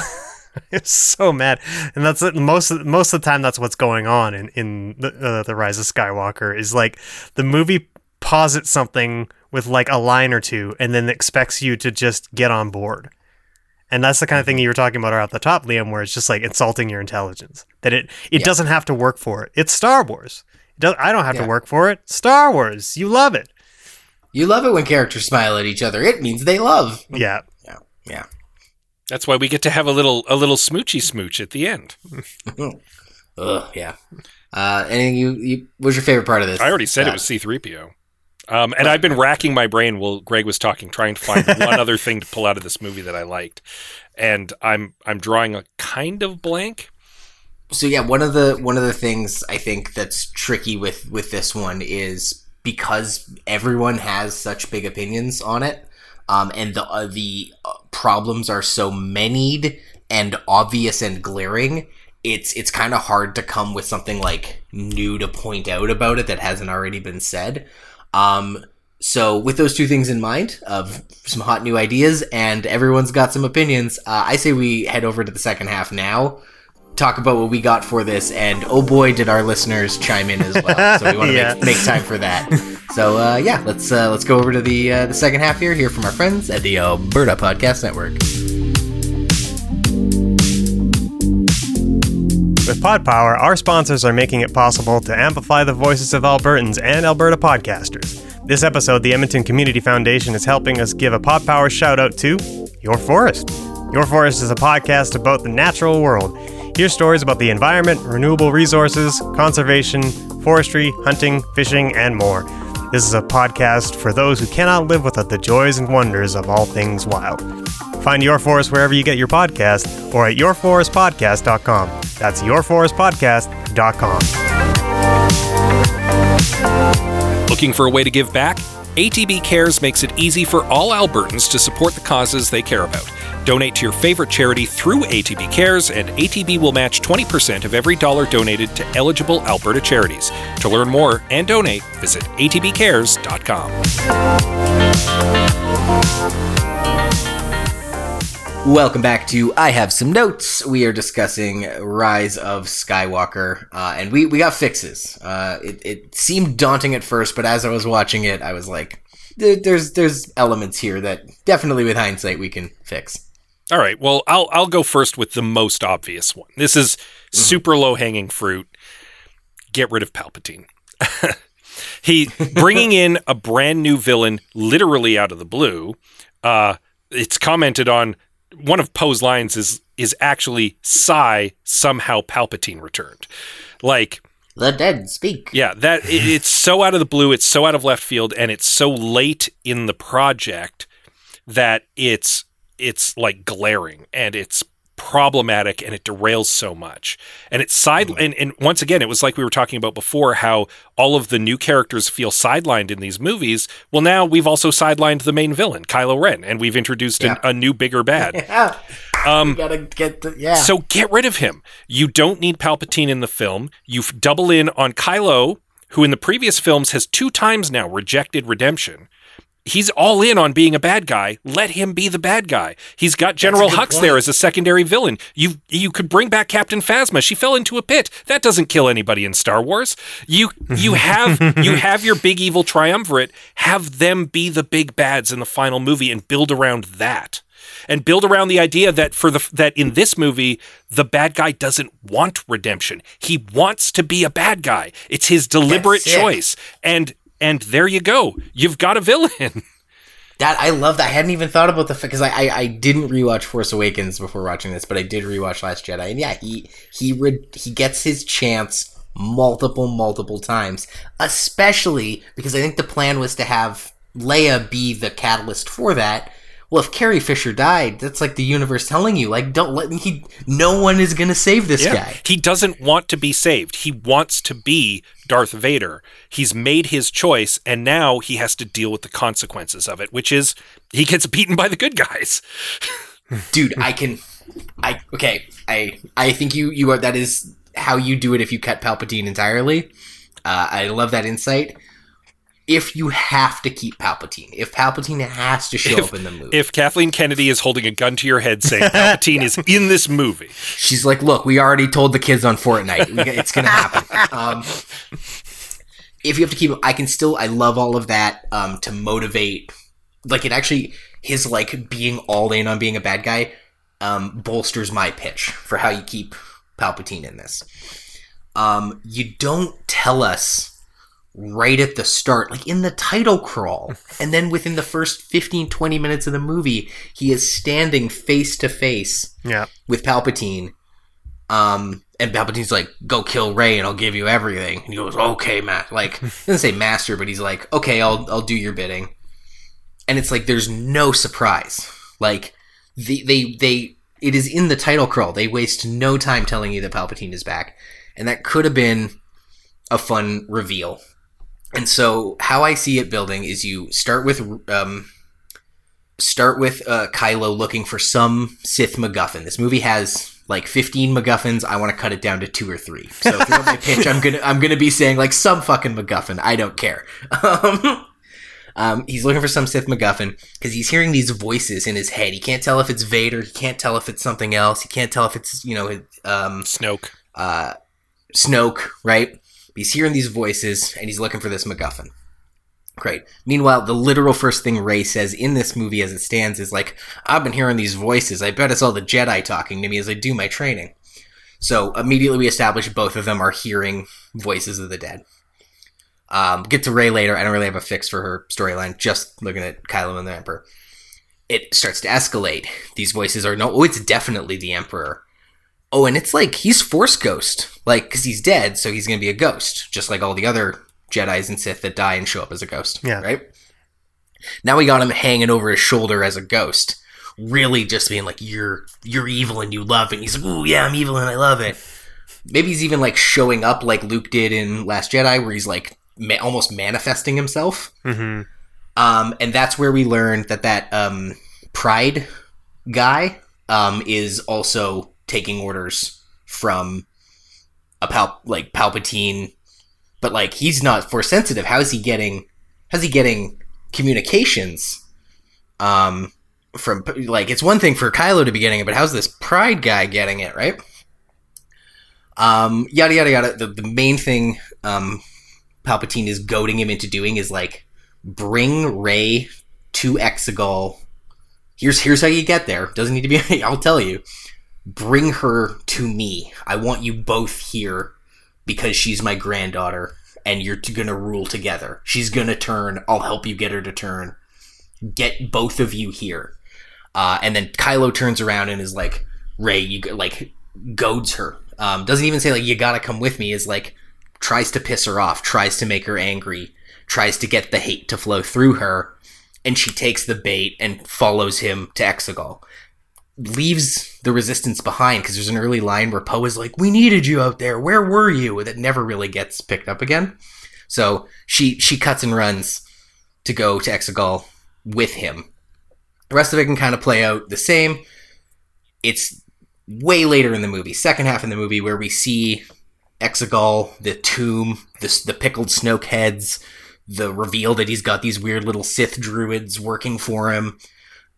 It's so mad. And that's most of, most of the time that's what's going on in in the, uh, the rise of skywalker is like the movie posits something with like a line or two and then expects you to just get on board And that's the kind of thing you were talking about at the top, Liam, where it's just like insulting your intelligence. That it it Yeah. doesn't have to work for it. It's Star Wars. It does, I don't have Yeah. to work for it. Star Wars. You love it. You love it when characters smile at each other. It means they love. Yeah. Yeah. Yeah. That's why we get to have a little a little smoochy smooch at the end. Ugh, yeah. Uh, anything you, you? What's your favorite part of this? I already said it Uh, was C3PO. Um, and I've been racking my brain while Greg was talking, trying to find one other thing to pull out of this movie that I liked. And I'm I'm drawing a kind of blank. so yeah one of the one of the things i think that's tricky with with this one is because everyone has such big opinions on it um and the uh, the uh, problems are so manied and obvious and glaring it's it's kind of hard to come with something like new to point out about it that hasn't already been said um so with those two things in mind of some hot new ideas and everyone's got some opinions uh, i say we head over to the second half now talk about what we got for this, and oh boy, did our listeners chime in as well. So we want to Yeah. make, make time for that. So uh, yeah, let's uh, let's go over to the uh, the second half here. Hear from our friends at the Alberta Podcast Network. With Pod Power, our sponsors are making it possible to amplify the voices of Albertans and Alberta podcasters. This episode, the Edmonton Community Foundation is helping us give a Pod Power shout out to Your Forest. Your Forest is a podcast about the natural world. Hear stories about the environment, renewable resources, conservation, forestry, hunting, fishing, and more. This is a podcast for those who cannot live without the joys and wonders of all things wild. Find Your Forest wherever you get your podcast or at yourforestpodcast.com. That's yourforestpodcast.com. Looking for a way to give back? ATB Cares makes it easy for all Albertans to support the causes they care about. Donate to your favorite charity through ATB Cares, and ATB will match 20% of every dollar donated to eligible Alberta charities. To learn more and donate, visit atbcares.com. Welcome back to I Have Some Notes. We are discussing Rise of Skywalker, uh, and we, we got fixes. Uh, it, it seemed daunting at first, but as I was watching it, I was like, there's there's elements here that definitely, with hindsight, we can fix. All right. Well, I'll I'll go first with the most obvious one. This is super low hanging fruit. Get rid of Palpatine. he bringing in a brand new villain, literally out of the blue. Uh, it's commented on. One of Poe's lines is is actually "Sigh somehow Palpatine returned." Like The dead speak. yeah, that it, it's so out of the blue, it's so out of left field, and it's so late in the project that it's it's like glaring and it's problematic and it derails so much. And it's side and, and once again, it was like we were talking about before, how all of the new characters feel sidelined in these movies. Well, now we've also sidelined the main villain, Kylo Ren, and we've introduced an, a new bigger bad. Yeah, Um, gotta get the yeah. so get rid of him. You don't need Palpatine in the film. You double in on Kylo, who in the previous films has two times now rejected redemption. He's all in on being a bad guy. Let him be the bad guy. He's got General Hux point. there as a secondary villain. You you could bring back Captain Phasma. She fell into a pit. That doesn't kill anybody in Star Wars. You you have you have your big evil triumvirate. Have them be the big bads in the final movie and build around that and build around the idea that for the that in this movie the bad guy doesn't want redemption. He wants to be a bad guy. It's his deliberate That's it. choice. And and there you go. You've got a villain. That I love that. I hadn't even thought about the fact because I, I I didn't rewatch Force Awakens before watching this, but I did rewatch Last Jedi, and yeah, he he re- he gets his chance multiple multiple times, especially because I think the plan was to have Leia be the catalyst for that. Well, if Carrie Fisher died, that's like the universe telling you, like, don't let he. No one is gonna save this guy. He doesn't want to be saved. He wants to be Darth Vader. He's made his choice and now he has to deal with the consequences of it, which is he gets beaten by the good guys. dude i can i okay i i think you you are that is how you do it if you cut palpatine entirely uh, i love that insight if you have to keep palpatine if palpatine has to show up in the movie. If Kathleen Kennedy is holding a gun to your head saying Palpatine is in this movie, she's like look we already told the kids on fortnite. It's gonna happen. Um if you have to keep i can still i love all of that um to motivate like it actually his like being all in on being a bad guy um, bolsters my pitch for how you keep Palpatine in this. Um, you don't tell us right at the start, like in the title crawl, and then within the first 15, 20 minutes of the movie, he is standing face to face Yeah. with Palpatine. Um, and Palpatine's like, "Go kill Rey, and I'll give you everything." And he goes, "Okay, Matt." Like, he doesn't say master, but he's like, "Okay, I'll I'll do your bidding." And it's like there's no surprise. Like, the, they they it is in the title crawl. They waste no time telling you that Palpatine is back, and that could have been a fun reveal. And so, how I see it building is you start with um, start with uh, Kylo looking for some Sith MacGuffin. This movie has like 15 MacGuffins. I want to cut it down to two or three. So throughout my pitch, I'm gonna I'm gonna be saying like some fucking MacGuffin. I don't care. Um, um, he's looking for some Sith MacGuffin because he's hearing these voices in his head. He can't tell if it's Vader. He can't tell if it's something else. He can't tell if it's you know um, Snoke. uh, Snoke, right? He's hearing these voices and he's looking for this MacGuffin. Great. Meanwhile, the literal first thing Rey says in this movie as it stands is like, I've been hearing these voices. I bet it's all the Jedi talking to me as I do my training. So immediately we establish both of them are hearing voices of the dead. Um, get to Rey later. I don't really have a fix for her storyline. Just looking at Kylo and the Emperor. It starts to escalate. These voices are no. Oh, it's definitely the Emperor. Oh, and it's like he's Force Ghost, like because he's dead, so he's gonna be a ghost, just like all the other Jedi's and Sith that die and show up as a ghost. Yeah. Right. Now we got him hanging over his shoulder as a ghost, really just being like, "You're you're evil and you love it." And he's like, "Ooh, yeah, I'm evil and I love it." Maybe he's even like showing up like Luke did in Last Jedi, where he's like ma- almost manifesting himself. hmm Um, and that's where we learned that that um, Pryde guy um, is also taking orders from a Pal- like Palpatine, but like he's not force sensitive. How is he getting? How's he getting communications? Um, from like it's one thing for Kylo to be getting it, but how's this Pryde guy getting it? Right? Um, yada yada yada. The, the main thing um, Palpatine is goading him into doing is like bring Ray to Exegol. Here's here's how you get there. Doesn't need to be. I'll tell you. Bring her to me. I want you both here because she's my granddaughter, and you're t- gonna rule together. She's gonna turn. I'll help you get her to turn. Get both of you here. Uh, and then Kylo turns around and is like, Rey, you like goads her. Um, doesn't even say like you gotta come with me. Is like tries to piss her off, tries to make her angry, tries to get the hate to flow through her, and she takes the bait and follows him to Exegol. Leaves the resistance behind because there's an early line where Poe is like, "We needed you out there. Where were you?" That never really gets picked up again. So she she cuts and runs to go to Exegol with him. The rest of it can kind of play out the same. It's way later in the movie, second half in the movie, where we see Exegol, the tomb, the, the pickled Snoke heads, the reveal that he's got these weird little Sith druids working for him.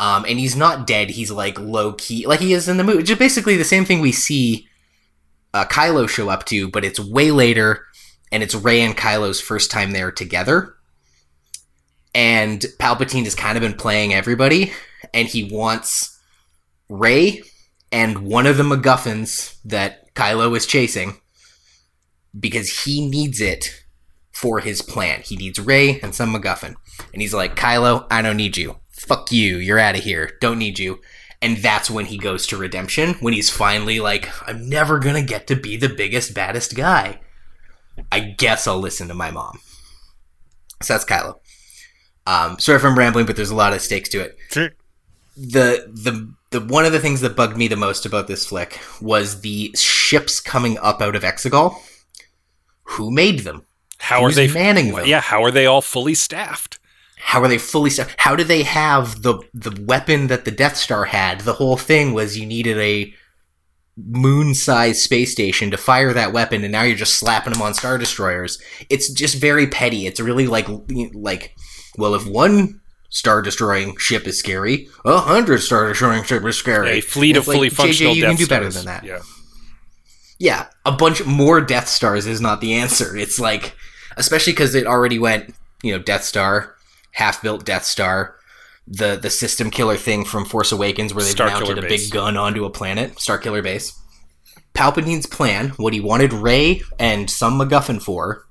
Um, and he's not dead. He's like low key, like he is in the movie. Just basically the same thing we see uh, Kylo show up to, but it's way later, and it's Rey and Kylo's first time there together. And Palpatine has kind of been playing everybody, and he wants Rey and one of the MacGuffins that Kylo is chasing because he needs it for his plan. He needs Rey and some MacGuffin. And he's like, Kylo, I don't need you. Fuck you. You're out of here. Don't need you. And that's when he goes to redemption, when he's finally like, I'm never going to get to be the biggest, baddest guy. I guess I'll listen to my mom. So that's Kylo. Um, sorry if I'm rambling, but there's a lot of stakes to it Sure. the the the one of the things that bugged me the most about this flick was the ships coming up out of Exegol. Who made them? How are they manning them? Yeah, how are they all fully staffed? How are they fully? sta- How do they have the the weapon that the Death Star had? The whole thing was you needed a moon-sized space station to fire that weapon, and now you're just slapping them on star destroyers. It's just very petty. It's really like like well, if one star destroying ship is scary, a hundred star destroying ship is scary. A fleet of fully like, functional JJ, you Death can do better Stars. than that. Yeah. yeah, a bunch more Death Stars is not the answer. It's like, especially because it already went, you know, Death Star, half built Death Star, the the system killer thing from Force Awakens, where they've Star mounted a base. big gun onto a planet, Star Killer base. Palpatine's plan, what he wanted Rey and some MacGuffin for,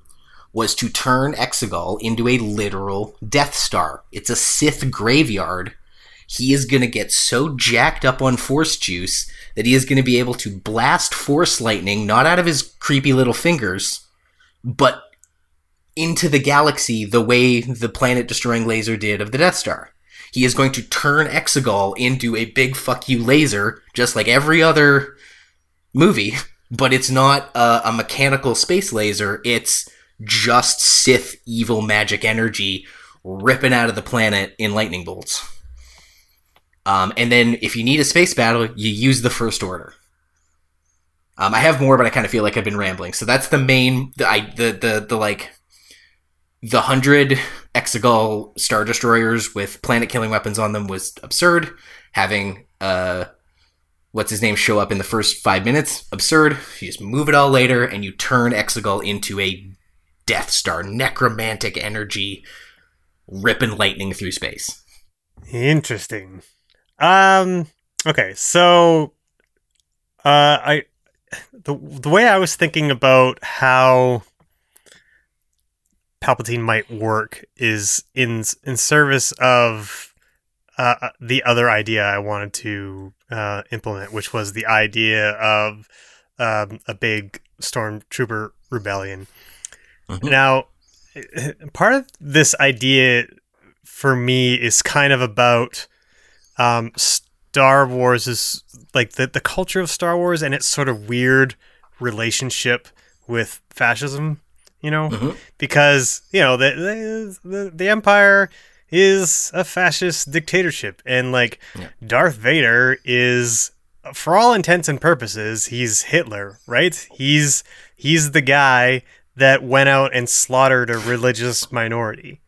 was to turn Exegol into a literal Death Star. It's a Sith graveyard. He is going to get so jacked up on Force juice that he is going to be able to blast Force lightning, not out of his creepy little fingers, but into the galaxy the way the planet destroying laser did of the Death Star. He is going to turn Exegol into a big fuck you laser, just like every other movie, but it's not a, a mechanical space laser. It's just Sith evil magic energy ripping out of the planet in lightning bolts. Um, and then if you need a space battle, you use the First Order. Um, I have more, but I kind of feel like I've been rambling. So that's the main, the I, the the the like, the hundred Exegol star destroyers with planet-killing weapons on them was absurd. Having uh, what's his name show up in the first five minutes, absurd. You just move it all later, and you turn Exegol into a Death Star, necromantic energy, ripping lightning through space. Interesting. Um. Okay. So, uh, I the the way I was thinking about how Palpatine might work is in in service of uh, the other idea I wanted to uh, implement, which was the idea of um, a big stormtrooper rebellion. Mhm. Now, part of this idea for me is kind of about um, Star Wars is like the, the culture of Star Wars and its sort of weird relationship with fascism, you know, Mhm. because you know the, the the Empire is a fascist dictatorship, and like Yeah. Darth Vader is, for all intents and purposes, he's Hitler, right? He's he's the guy that went out and slaughtered a religious minority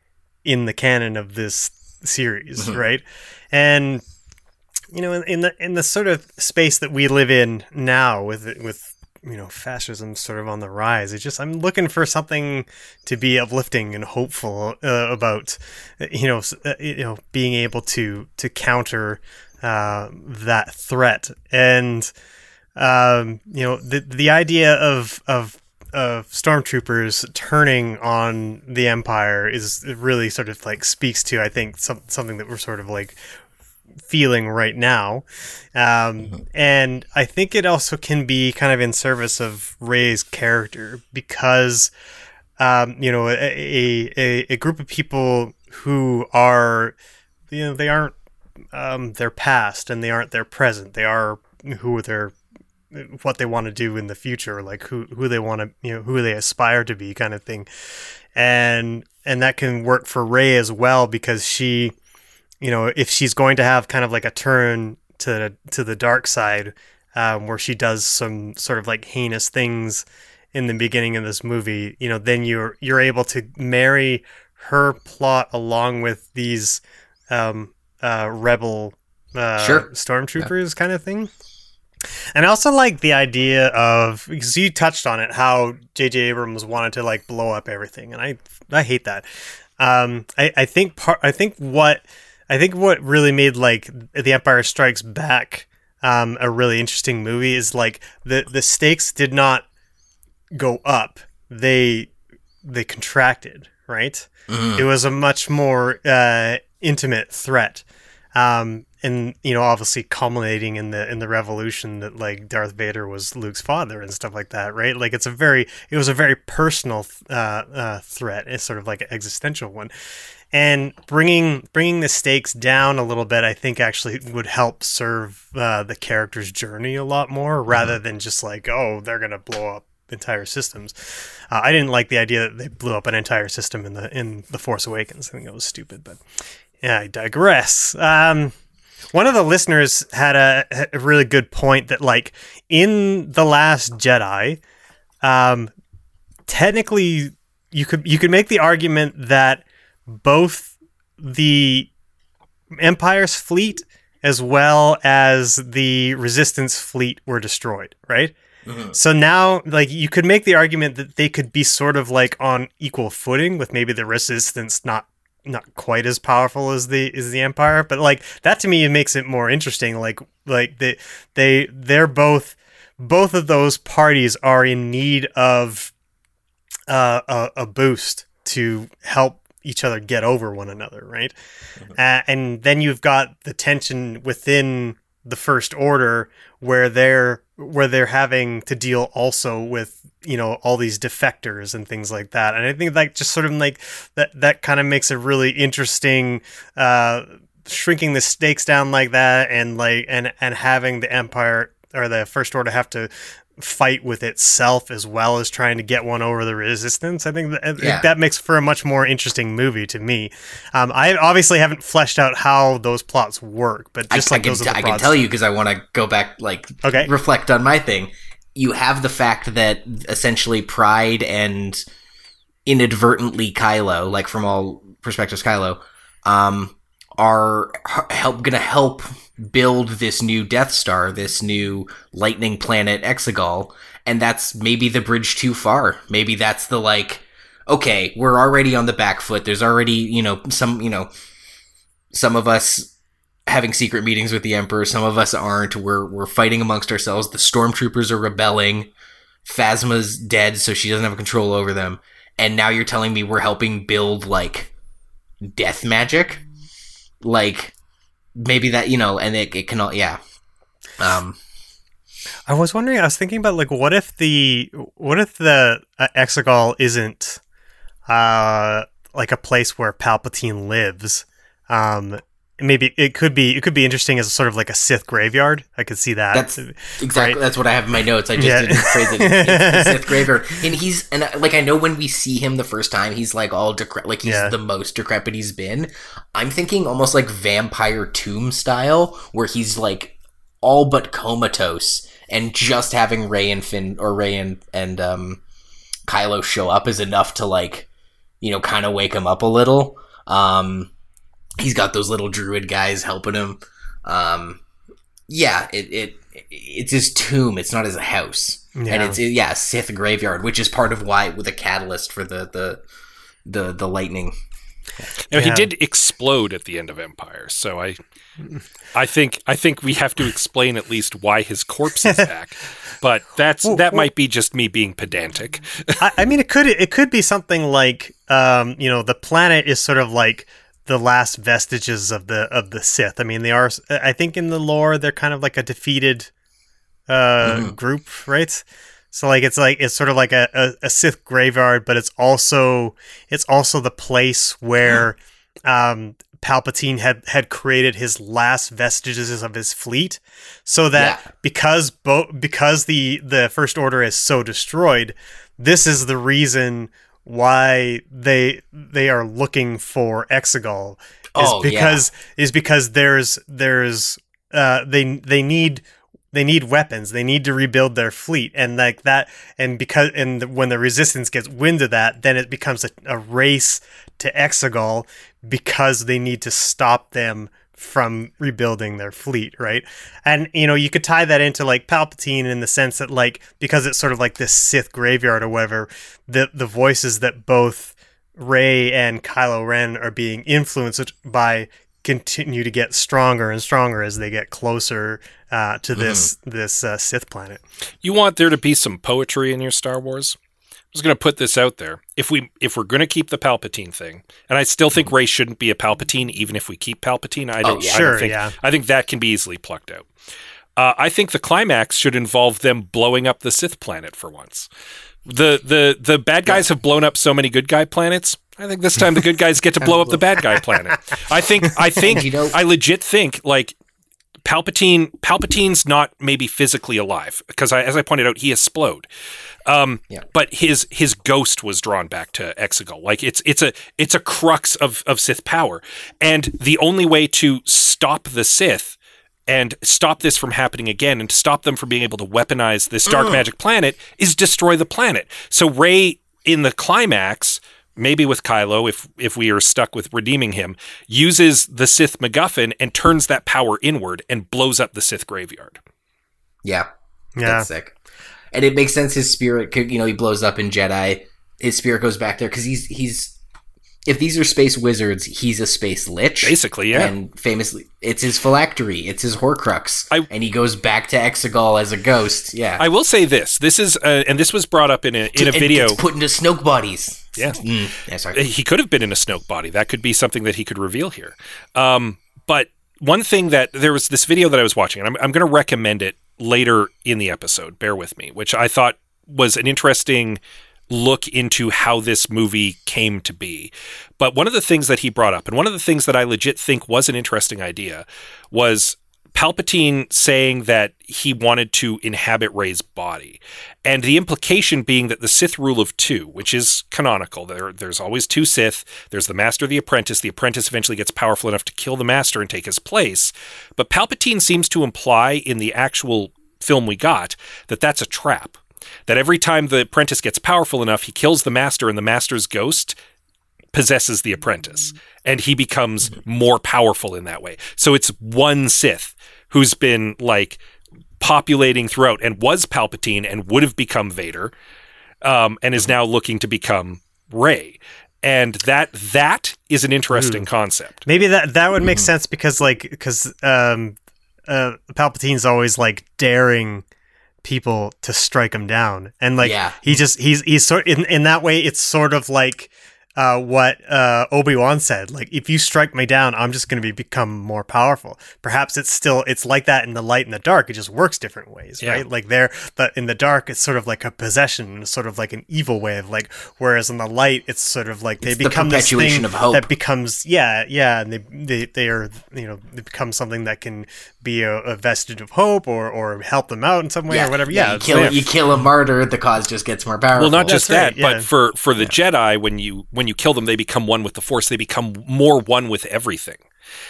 in the canon of this series, Mhm. right? And you know, in, in the in the sort of space that we live in now, with with you know fascism sort of on the rise, it's just I'm looking for something to be uplifting and hopeful uh, about, you know, uh, you know, being able to to counter uh, that threat. And um, you know the the idea of of of stormtroopers turning on the empire is really sort of like speaks to I think some, something that we're sort of like feeling right now. Um, and I think it also can be kind of in service of Rey's character because um, you know a, a, a group of people who are you know they aren't um, their past and they aren't their present. They are who they're what they want to do in the future like who who they want to you know who they aspire to be kind of thing. And and that can work for Rey as well because she you know if she's going to have kind of like a turn to to the dark side um, where she does some sort of like heinous things in the beginning of this movie you know then you're you're able to marry her plot along with these um, uh, rebel uh, Sure. stormtroopers kind of thing and I also like the idea of because you touched on it how J.J. Abrams wanted to like blow up everything, and I I hate that. Um, I I think part I think what I think what really made like The Empire Strikes Back um, a really interesting movie is like the the stakes did not go up; they they contracted. Right? Mhm. It was a much more uh, intimate threat. Um, and you know, obviously culminating in the in the revolution that like Darth Vader was Luke's father and stuff like that, right? Like it's a very it was a very personal uh, uh, threat. It's sort of like an existential one, and bringing bringing the stakes down a little bit, I think actually would help serve uh, the character's journey a lot more, rather than just like oh they're gonna blow up entire systems. Uh, I didn't like the idea that they blew up an entire system in the in the Force Awakens. I think it was stupid, but yeah, I digress. Um, one of the listeners had a, a really good point that, like, in the Last Jedi, um, technically, you could you could make the argument that both the Empire's fleet as well as the Resistance fleet were destroyed, right? Mhm. So now, like, you could make the argument that they could be sort of like on equal footing with maybe the Resistance not not quite as powerful as the as the Empire, but like that to me makes it more interesting. Like like they they they're both both of those parties are in need of uh, a, a boost to help each other get over one another, right? Uh, and then you've got the tension within the First Order where they're where they're having to deal also with you know all these defectors and things like that and i think that just sort of like that that kind of makes a really interesting uh shrinking the stakes down like that and like and and having the empire or the first order have to fight with itself as well as trying to get one over the resistance. I think that, Yeah. that makes for a much more interesting movie to me. Um, I obviously haven't fleshed out how those plots work, but just I like can, those are the I can tell you because I want to go back, like, Okay. reflect on my thing. You have the fact that essentially Pryde and inadvertently Kylo, like from all perspectives, Kylo, um, are help gonna help build this new Death Star, this new lightning planet Exegol, and that's maybe the bridge too far. Maybe that's the like, okay, we're already on the back foot. There's already you know some you know some of us having secret meetings with the emperor. Some of us aren't. We're we're fighting amongst ourselves. The stormtroopers are rebelling. Phasma's dead so she doesn't have control over them. And now you're telling me we're helping build like death magic like maybe that you know and it, it can all yeah um I was wondering. I was thinking about like, what if the what if the uh, Exegol isn't uh like a place where Palpatine lives? Um, maybe it could be. It could be interesting as sort of like a Sith graveyard. I could see that. That's exactly Right. that's what I have in my notes. I just Yeah. didn't phrase it. It's Sith graveyard, and he's and uh, like I know when we see him the first time, he's like all decrepit, like he's Yeah. the most decrepit he's been. I'm thinking almost like vampire tomb style, where he's like all but comatose, and just having Rey and Finn or Rey and and um, Kylo show up is enough to like you know kind of wake him up a little. Um, he's got those little druid guys helping him. Um, yeah, it, it it's his tomb. It's not his house, and Yeah. it's yeah Sith graveyard, which is part of why with a catalyst for the the the the lightning. Now he did explode at the end of Empire, so I, I think I think we have to explain at least why his corpse is back. But that's that might be just me being pedantic. I, I mean, it could it could be something like um, you know, the planet is sort of like the last vestiges of the of the Sith. I mean, they are. I think in the lore, they're kind of like a defeated uh, group, right? So like it's like it's sort of like a, a, a Sith graveyard, but it's also it's also the place where um, Palpatine had had created his last vestiges of his fleet, so that Yeah. because bo- because the the First Order is so destroyed, this is the reason why they they are looking for Exegol is Oh, yeah. because is because there's there's uh they they need they need weapons they need to rebuild their fleet and like that and because and the, when the resistance gets wind of that then it becomes a, a race to Exegol because they need to stop them from rebuilding their fleet right and you know you could tie that into like palpatine in the sense that like because it's sort of like this sith graveyard or whatever the the voices that both Rey and Kylo Ren are being influenced by continue to get stronger and stronger as they get closer uh, to this this uh, Sith planet. You want there to be some poetry in your Star Wars? I'm just going to put this out there. If we if we're going to keep the Palpatine thing, and I still think Rey shouldn't be a Palpatine, even if we keep Palpatine. I don't. yeah. I don't Sure, think, yeah. I think that can be easily plucked out. Uh, I think the climax should involve them blowing up the Sith planet for once. The the the bad guys have blown up so many good guy planets. I think this time the good guys get to blow up the bad guy planet. I think I think You know- I legit think like Palpatine Palpatine's not maybe physically alive because I, as I pointed out he explode. Um, Yeah. but his his ghost was drawn back to Exegol. Like it's it's a it's a crux of of Sith power, and the only way to stop the Sith and stop this from happening again, and to stop them from being able to weaponize this dark magic planet, is destroy the planet. So Rey in the climax. Maybe with Kylo, if if we are stuck with redeeming him, uses the Sith MacGuffin and turns that power inward and blows up the Sith graveyard. Yeah, Yeah, that's sick. And it makes sense. His spirit, could- you know, he blows up in Jedi. His spirit goes back there because he's he's if these are space wizards, he's a space lich. Basically, yeah. And famously, it's his phylactery, it's his Horcrux, I- and he goes back to Exegol as a ghost. Yeah, I will say this. This is, uh, and this was brought up in a in a And video. gets put into Snoke bodies. Yeah. Mm, yeah. Sorry. he could have been in a Snoke body. That could be something that he could reveal here. Um, but one thing that there was this video that I was watching, and I'm, I'm going to recommend it later in the episode. Bear with me, which I thought was an interesting look into how this movie came to be. But one of the things that he brought up, and one of the things that I legit think was an interesting idea, was Palpatine saying that he wanted to inhabit Rey's body. And the implication being that the Sith rule of two, which is canonical, there, there's always two Sith. There's the Master, the Apprentice. The Apprentice eventually gets powerful enough to kill the Master and take his place. But Palpatine seems to imply in the actual film we got that that's a trap. That every time the Apprentice gets powerful enough, he kills the Master, and the Master's ghost possesses the apprentice and he becomes more powerful in that way. So it's one Sith who's been like populating throughout and was Palpatine and would have become Vader um, and is now looking to become Rey. And that that is an interesting concept. Maybe that that would make sense because like because um, uh, Palpatine's always like daring people to strike him down, and like Yeah. he just he's he's sort in in that way it's sort of like uh, what uh, Obi Wan said. Like if you strike me down, I'm just going to be become more powerful. Perhaps it's still it's like that in the light and the dark. It just works different ways, Yeah. right? Like there, but in the dark, it's sort of like a possession, sort of like an evil way of like. Whereas in the light, it's sort of like they It's the become this thing of hope. that becomes yeah yeah and they they, they are you know they become something that can be a, a vestige of hope or or help them out in some way or whatever yeah, you so kill yeah. you kill a martyr, the cause just gets more powerful. Well, not just That's right, that, yeah. but for for the Jedi, when you when you kill them, they become one with the Force. They become more one with everything.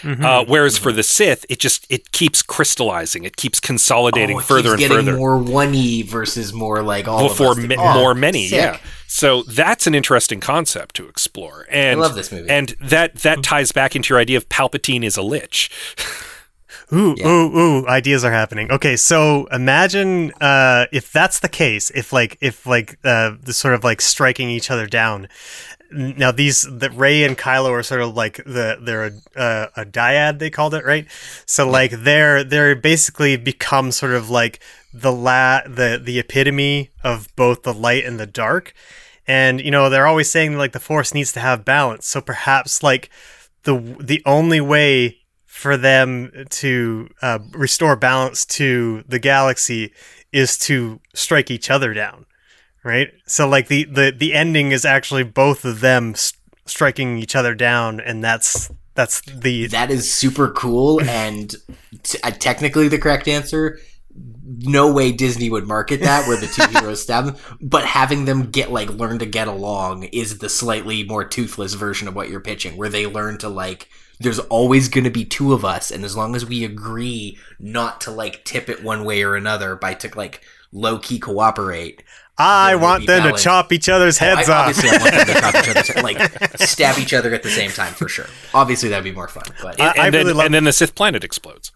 Mm-hmm. Uh, whereas for the Sith, it just it keeps crystallizing. It keeps consolidating Oh, it further keeps and getting further. more one-y versus more like all before of us. ma- Oh, more many sick. yeah so that's an interesting concept to explore and love this movie. and that that ties back into your idea of palpatine is a lich Ooh, Yeah. ooh, ooh! Ideas are happening. Okay, so imagine uh, if that's the case. If like, if like, uh, the sort of like striking each other down. Now these, the Rey and Kylo are sort of like the they're a, uh, a dyad they called it right. So like they're they're basically become sort of like the la the the epitome of both the light and the dark. And you know they're always saying like the Force needs to have balance. So perhaps like the the only way for them to uh, restore balance to the galaxy is to strike each other down right so like the the, the ending is actually both of them s- striking each other down and that's that's the That is super cool and t- uh, technically the correct answer. No way Disney would market that where the two heroes stab them, but having them get like learn to get along is the slightly more toothless version of what you're pitching, where they learn to like. There's always going to be two of us, and as long as we agree not to like tip it one way or another by to like low key cooperate, i want them balance. to chop each other's oh, heads I, off obviously I want them to chop each other's like stab each other at the same time for sure. Obviously that'd be more fun, but I- and, I then, really love- and then the sith planet explodes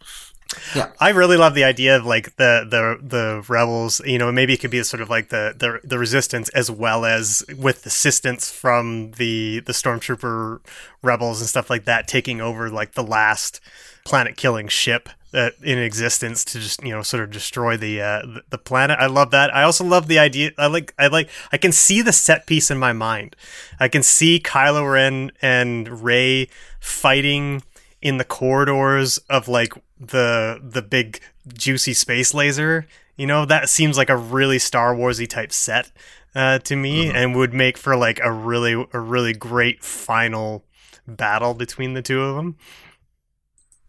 Yeah. I really love the idea of like the the the rebels. You know, maybe it could be sort of like the the, the resistance as well as with assistance from the the stormtrooper rebels and stuff like that taking over like the last planet killing ship that in existence to just you know sort of destroy the uh the, planet. I love that. I also love the idea. I like I like I can see the set piece in my mind. I can see Kylo Ren and Rey fighting in the corridors of like the the big juicy space laser. You know, that seems like a really Star Warsy type set uh, to me, and would make for like a really a really great final battle between the two of them.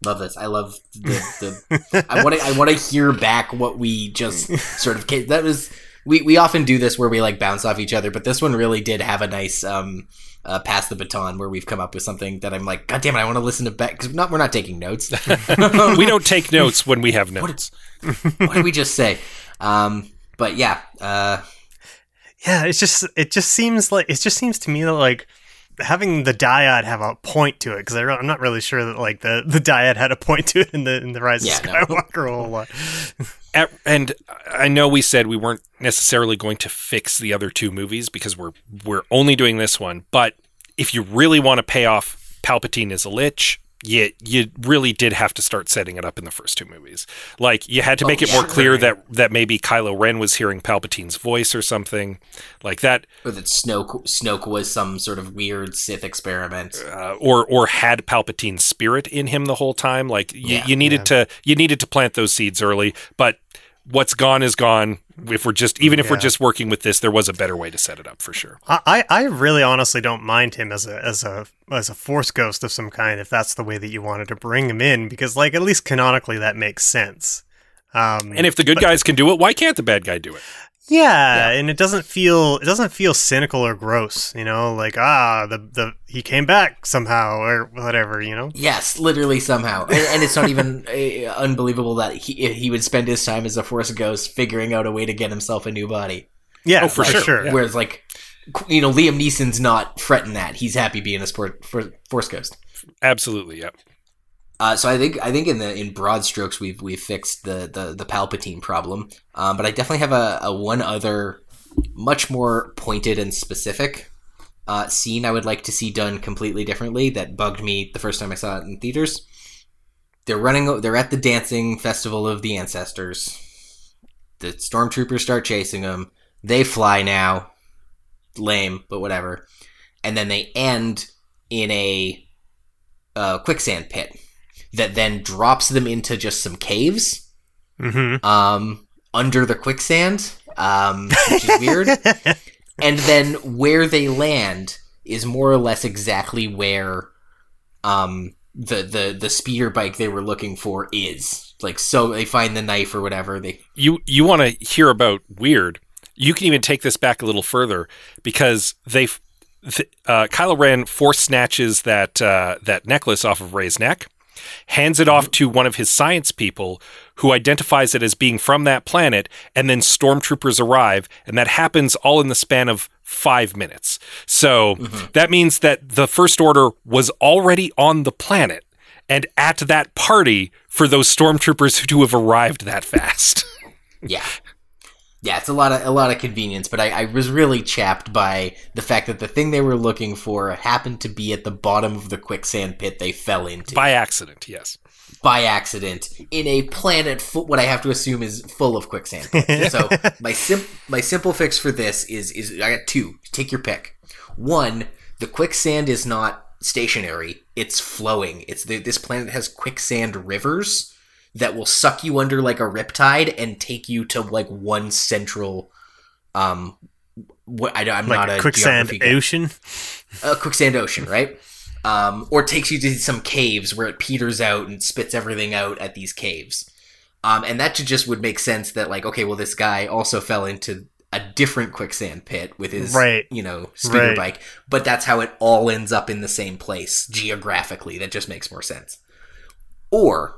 Love this. I love the, the I want to I want to hear back what we just sort of that was we we often do this where we like bounce off each other, but this one really did have a nice um uh, pass the baton where we've come up with something that I'm like, God damn it, I want to listen to back because not we're not taking notes. we don't take notes when we have notes what did we just say? Um, but yeah, uh, Yeah, it's just it just seems like it just seems to me that like having the dyad have a point to it because I'm not really sure that like the the dyad had a point to it in the in the Rise Yeah, of no. Skywalker a whole lot. At- and I know we said we weren't necessarily going to fix the other two movies because we're we're only doing this one, but if you really want to pay off Palpatine as a lich, you you really did have to start setting it up in the first two movies. Like you had to make Oh, it more sure. clear that that maybe Kylo Ren was hearing Palpatine's voice or something like that, Or that Snoke Snoke was some sort of weird Sith experiment. uh, or or had Palpatine's spirit in him the whole time. Like you, Yeah. you needed to you needed to plant those seeds early, but what's gone is gone. If we're just even if we're just working with this, there was a better way to set it up for sure. I, I really honestly don't mind him as a as a as a force ghost of some kind if that's the way that you wanted to bring him in because like at least canonically that makes sense. Um, And if the good guys can do it, why can't the bad guy do it? Yeah, and it doesn't feel it doesn't feel cynical or gross, you know, like ah the the he came back somehow or whatever, you know. Yes, literally somehow, and, and it's not even uh, unbelievable that he he would spend his time as a Force ghost figuring out a way to get himself a new body. Yeah, Oh, for sure, yeah. Whereas, like, you know, Liam Neeson's not fretting that; he's happy being a sport for Force ghost. Absolutely, yeah. Uh, so I think I think in the in broad strokes we've we've fixed the the, the Palpatine problem, um, but I definitely have a, a one other much more pointed and specific uh, scene I would like to see done completely differently that bugged me the first time I saw it in theaters. They're running. They're at the dancing festival of the ancestors. The stormtroopers start chasing them. They fly now. Lame, but whatever. And then they end in a uh, quicksand pit that then drops them into just some caves Mm-hmm. um, under the quicksand, um, which is weird. and then where they land is more or less exactly where um, the the the speeder bike they were looking for is. Like, so they find the knife or whatever. They You you want to hear about weird? You can even take this back a little further because they, uh, Kylo Ren force snatches that uh, that necklace off of Rey's neck, hands it off to one of his science people, who identifies it as being from that planet, and then stormtroopers arrive, and that happens all in the span of five minutes. So mm-hmm. that means that the First Order was already on the planet and at that party for those stormtroopers to have arrived that fast. yeah. Yeah, it's a lot of a lot of convenience, but I, I was really chapped by the fact that the thing they were looking for happened to be at the bottom of the quicksand pit they fell into. By accident, yes. by accident in a planet full, what I have to assume is full of quicksand. so my sim- my simple fix for this is is I got two. Take your pick. One, the quicksand is not stationary; it's flowing. It's the, this planet has quicksand rivers that will suck you under like a riptide and take you to like one central. Um, what I, I'm like not a a quicksand ocean. a quicksand ocean, right? Um, or takes you to some caves where it peters out and spits everything out at these caves. Um, and that just would make sense that like, okay, well, this guy also fell into a different quicksand pit with his, Right. you know, speeder Right. bike, but that's how it all ends up in the same place geographically. That just makes more sense. Or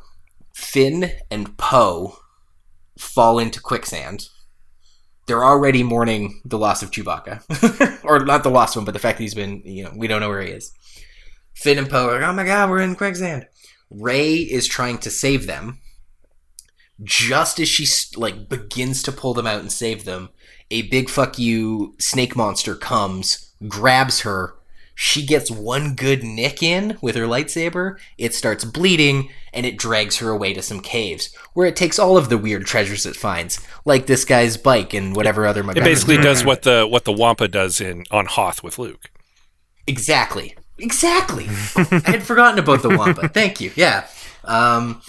Finn and Poe fall into quicksand. They're already mourning the loss of Chewbacca, or not the lost one, but the fact that he's been, you know, we don't know where he is. Finn and Poe are like, oh my god, we're in quicksand. Rey is trying to save them. Just as she like begins to pull them out and save them, a big fuck you snake monster comes, grabs her. She gets one good nick in with her lightsaber. It starts bleeding, and it drags her away to some caves, where it takes all of the weird treasures it finds, like this guy's bike and whatever other. It basically does what the what the Wampa does in on Hoth with Luke. Exactly. Exactly. I had forgotten about the Wampa. Thank you. Yeah. Um,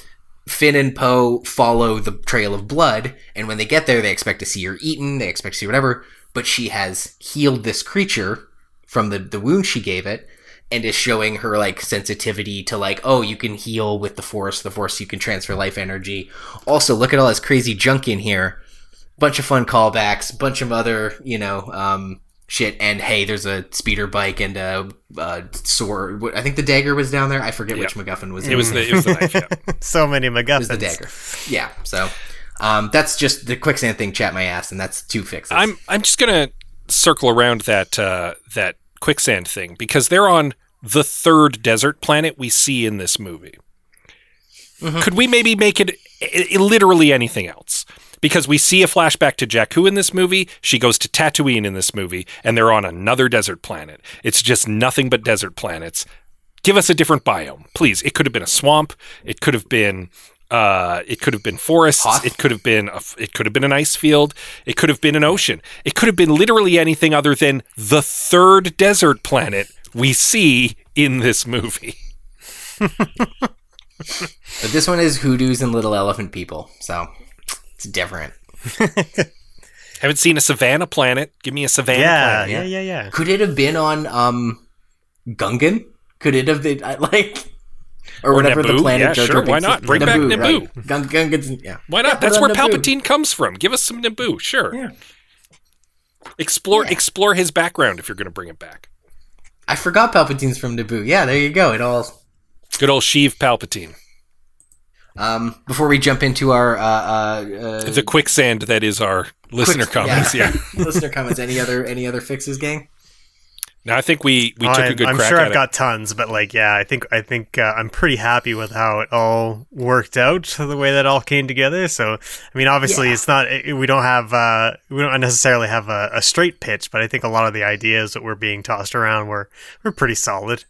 Finn and Poe follow the trail of blood, and when they get there, they expect to see her eaten. They expect to see whatever, but she has healed this creature from the the wound she gave it, and is showing her like sensitivity to like, oh, you can heal with the Force. The Force, you can transfer life energy. Also, look at all this crazy junk in here. Bunch of fun callbacks. Bunch of other, you know, um, shit. And hey, there's a speeder bike and a, a sword. I think the dagger was down there. I forget which MacGuffin was. It was the it was the knife. Yeah. so many It was MacGuffins. the dagger. Yeah. So um, that's just the quicksand thing. Chat my ass, and that's two fixes. I'm I'm just gonna circle around that uh, that quicksand thing because they're on the third desert planet we see in this movie. Mm-hmm. Could we maybe make it i- literally anything else? because we see a flashback to Jakku in this movie. She goes to Tatooine in this movie, and they're on another desert planet. It's just nothing but desert planets. Give us a different biome, please. It could have been a swamp. It could have been. Uh, it could have been forests. Hoth? It could have been. A, f- it could have been an ice field. It could have been an ocean. It could have been literally anything other than the third desert planet we see in this movie. But this one is hoodoos and little elephant people, so it's different. Haven't seen a savannah planet. Give me a savannah Yeah, planet. yeah, yeah, yeah. Could it have been on um Gungan? Could it have been like or, Or whatever the planet Yeah, Jar sure, Jar why not? is? Bring back Naboo. right. Gun- Gungan's yeah. Why not? put That's where Naboo. Palpatine comes from. Give us some Naboo, sure. Yeah. Explore Yeah. explore his background if you're going to bring it back. I forgot Palpatine's from Naboo. Yeah, there you go. It all Good old Sheev Palpatine, um before we jump into our uh uh, uh the quicksand that is our listener quick- comments. Yeah. listener comments. Any other any other fixes, gang? Now I think we we took a I'm, good I'm crack sure at I've it. got tons, but like, yeah, I think I think uh, I'm pretty happy with how it all worked out, the way that all came together. So, I mean, obviously, Yeah. it's not it, we don't have uh, we don't necessarily have a, a straight pitch, but I think a lot of the ideas that were being tossed around were were pretty solid.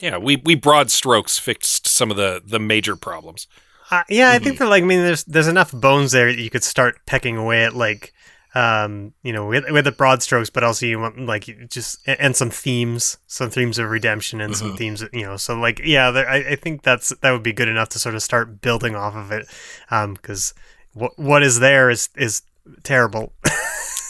yeah, we we broad strokes fixed some of the the major problems. Uh, yeah, I Mm-hmm. think that like I mean, there's there's enough bones there that you could start pecking away at like. Um, you know, with, with the broad strokes, but also you want like just and, some themes, some themes of redemption, and Mm-hmm. some themes, you know. So like, yeah, there, I, I think that's that would be good enough to sort of start building off of it, um, because what what is there is is terrible.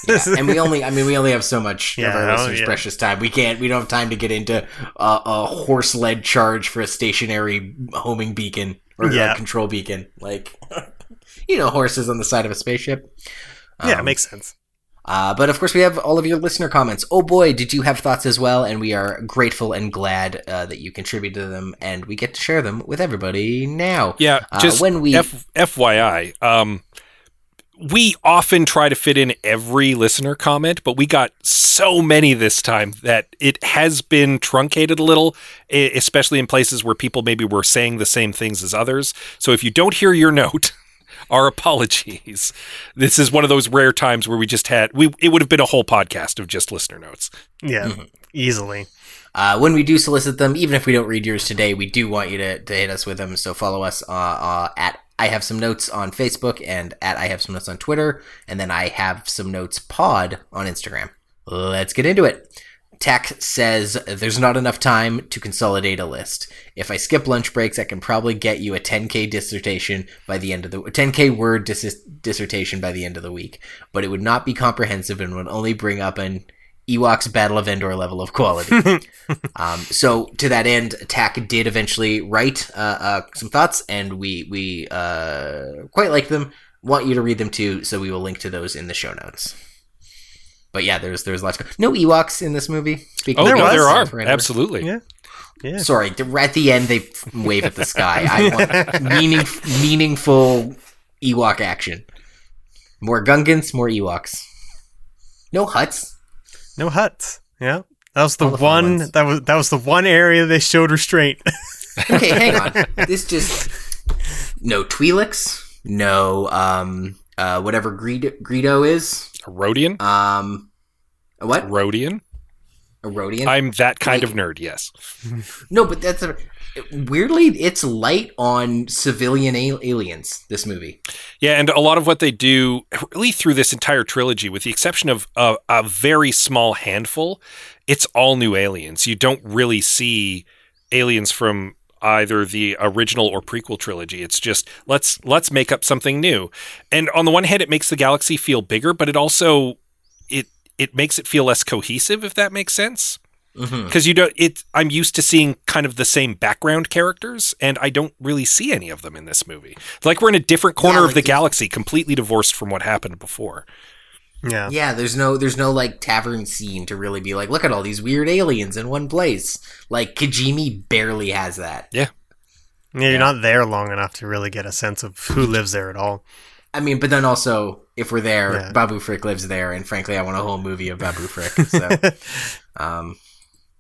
Yeah. and we only I mean we only have so much Yeah, of our oh, listeners' yeah. precious time. We can't we don't have time to get into uh, a horse led charge for a stationary homing beacon or Yeah. a control beacon. Like you know, horses on the side of a spaceship. Yeah, it Um, makes sense. Uh, but of course, we have all of your listener comments. Oh boy, did you have thoughts as well? And we are grateful and glad uh, that you contributed to them, and we get to share them with everybody now. Yeah, Uh, just when we- F- FYI, um, we often try to fit in every listener comment, but we got so many this time that it has been truncated a little, especially in places where people maybe were saying the same things as others. So if you don't hear your note, our apologies. This is one of those rare times where we just had we it would have been a whole podcast of just listener notes. Yeah, mm-hmm. easily. Uh, when we do solicit them, even if we don't read yours today, we do want you to, to hit us with them. So follow us uh, uh, at I have some notes on Facebook and at I have some notes on Twitter, and then I have some notes pod on Instagram. Let's get into it. Tack says there's not enough time to consolidate a list. If I skip lunch breaks, I can probably get you a 10k dissertation by the end of the 10k word dis- dissertation by the end of the week, but it would not be comprehensive and would only bring up an Ewoks Battle of Endor level of quality. um, so to that end, Attack did eventually write uh, uh, some thoughts, and we we uh, quite like them. Want you to read them too, so we will link to those in the show notes. But yeah, there's there's lots. Of, no Ewoks in this movie. Speaking Oh, There no, was. there are For absolutely. Yeah. Yeah. Sorry, th- at the end they wave at the sky. I want meaning, meaningful Ewok action. More Gungans, more Ewoks. No Hutts. No Hutts. Yeah. That was the, All the fun one ones. that was that was the one area they showed restraint. Okay, hang on. This just no Twi'leks, no um uh whatever Greedo, Greedo is. A Rodian? Um a what? Rodian? A Rodian? I'm that kind Wait. of nerd, yes. no, but that's a weirdly it's light on civilian al- aliens this movie. Yeah, and a lot of what they do, really through this entire trilogy, with the exception of a, a very small handful, it's all new aliens. You don't really see aliens from either the original or prequel trilogy. It's just let's let's make up something new. And on the one hand, it makes the galaxy feel bigger, but it also it it makes it feel less cohesive, if that makes sense. Mm-hmm. Because you don't, it. I'm used to seeing kind of the same background characters, and I don't really see any of them in this movie. It's like we're in a different corner Yeah, of like the galaxy, completely divorced from what happened before. Yeah. Yeah, there's no there's no like tavern scene to really be like, look at all these weird aliens in one place. Like Kijimi barely has that. Yeah, Yeah, you're not there long enough to really get a sense of who lives there at all. I mean, but then also if we're there, Yeah. Babu Frick lives there, and frankly, I want a whole movie of Babu Frick. So, um,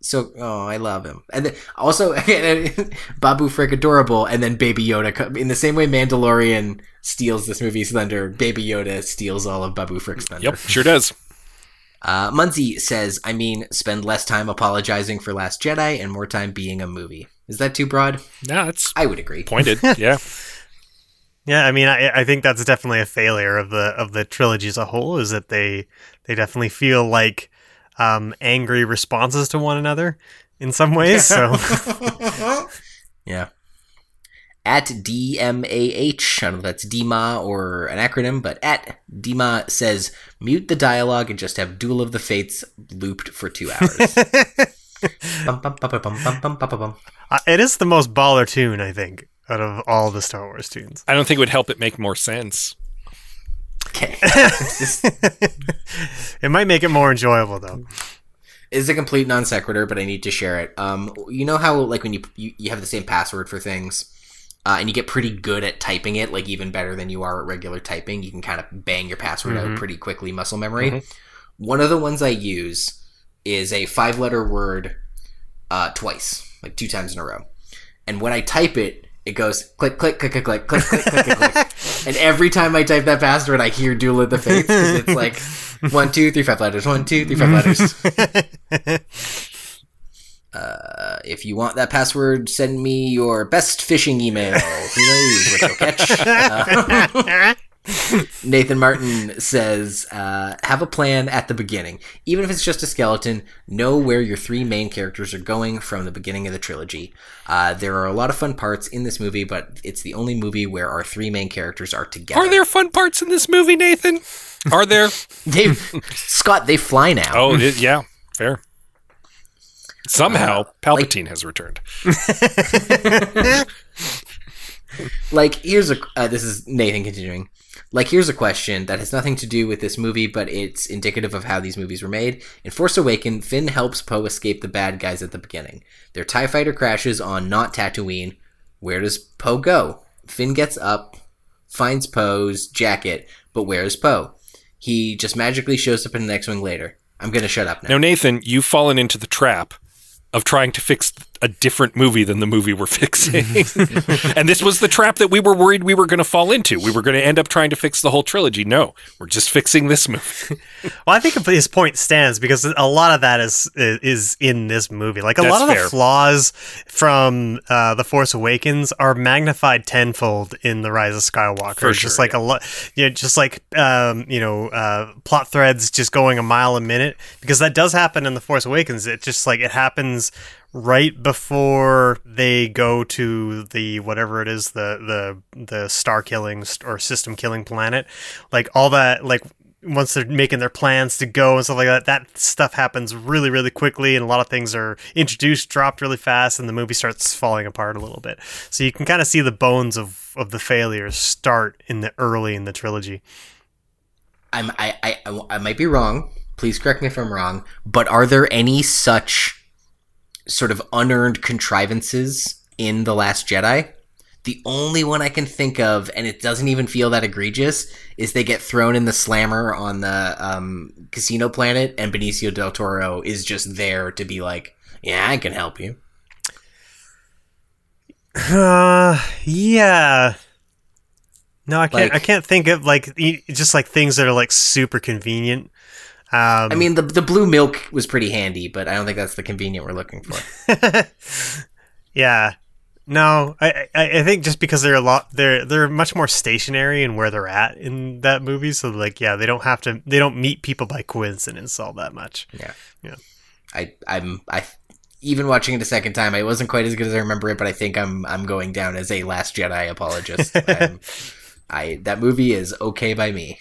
So, oh, I love him. And then also, Babu Frick adorable, and then Baby Yoda. In the same way Mandalorian steals this movie's thunder, Baby Yoda steals all of Babu Frick's thunder. Yep, sure does. Uh, Munzie says, I mean, spend less time apologizing for Last Jedi and more time being a movie. Is that too broad? No, it's I would agree. pointed. Yeah. Yeah, I mean, I, I think that's definitely a failure of the of the trilogy as a whole. Is that they they definitely feel like um, angry responses to one another in some ways. So Yeah. At DMAH, I don't know if that's DMA or an acronym, but at DMA says mute the dialogue and just have Duel of the Fates looped for two hours. Bum, bum, bum, uh, it is the most baller tune I think out of all the Star Wars tunes. I don't think it would help it make more sense. Okay. It might make it more enjoyable though. It's a complete non sequitur, but I need to share it. Um, you know how like when you you, you have the same password for things, uh, and you get pretty good at typing it, like even better than you are at regular typing. You can kind of bang your password out pretty quickly, muscle memory. One of the ones I use is a five letter word uh, twice, like two times in a row. And when I type it, it goes click, click, click, click, click, click, click, click, click, click. And every time I type that password, I hear Duel of the Fates because it's like one, two, three, five letters, one, two, three, five letters. Uh, if you want that password, send me your best phishing email. Who knows what you'll catch? Uh, Nathan Martin says, uh, have a plan at the beginning. Even if it's just a skeleton, know where your three main characters are going from the beginning of the trilogy. Uh, there are a lot of fun parts in this movie, but it's the only movie where our three main characters are together. Are there fun parts in this movie, Nathan? Are there? They, Scott, they fly now. Oh, it, yeah, fair. Somehow, Palpatine has returned. like here's a uh, this is nathan continuing like here's a question that has nothing to do with this movie but it's indicative of how these movies were made. In force awaken finn helps poe escape the bad guys at the beginning. Their tie fighter crashes on not tatooine. Where does poe go? Finn gets up finds poe's jacket but where's poe? He just magically shows up in the next wing later. I'm gonna shut up now. Now, Nathan, you've fallen into the trap of trying to fix a different movie than the movie we're fixing. and this was the trap that we were worried we were going to fall into. We were going to end up trying to fix the whole trilogy. No, we're just fixing this movie. Well, I think his point stands because a lot of that is is in this movie. Like a That's lot of fair. the flaws from uh, the Force Awakens are magnified tenfold in the Rise of Skywalker. For just sure, like a lot, yeah, just like um, you know, uh, plot threads just going a mile a minute because that does happen in the Force Awakens. It just like it happens right before they go to the whatever it is the the the star killing or system killing planet like all that like once they're making their plans to go and stuff like that that stuff happens really really quickly and a lot of things are introduced dropped really fast and the movie starts falling apart a little bit so you can kind of see the bones of of the failures start in the early in the trilogy I'm, I, I, I might be wrong. Please correct me if I'm wrong. But are there any such sort of unearned contrivances in The Last Jedi? The only one I can think of, and it doesn't even feel that egregious, is they get thrown in the slammer on the um, casino planet, and Benicio del Toro is just there to be like, "Yeah, I can help you." uh yeah no i can't Like- i can't think of like just like things that are like super convenient um I mean, the the blue milk was pretty handy, but I don't think that's the convenient we're looking for. yeah no I, I i think just because they're a lot they're they're much more stationary in where they're at in that movie so like yeah they don't have to they don't meet people by coincidence all that much Yeah. Yeah. I I'm I even watching it a second time, I wasn't quite as good as I remember it, but I think I'm I'm going down as a Last Jedi apologist. I that movie is okay by me.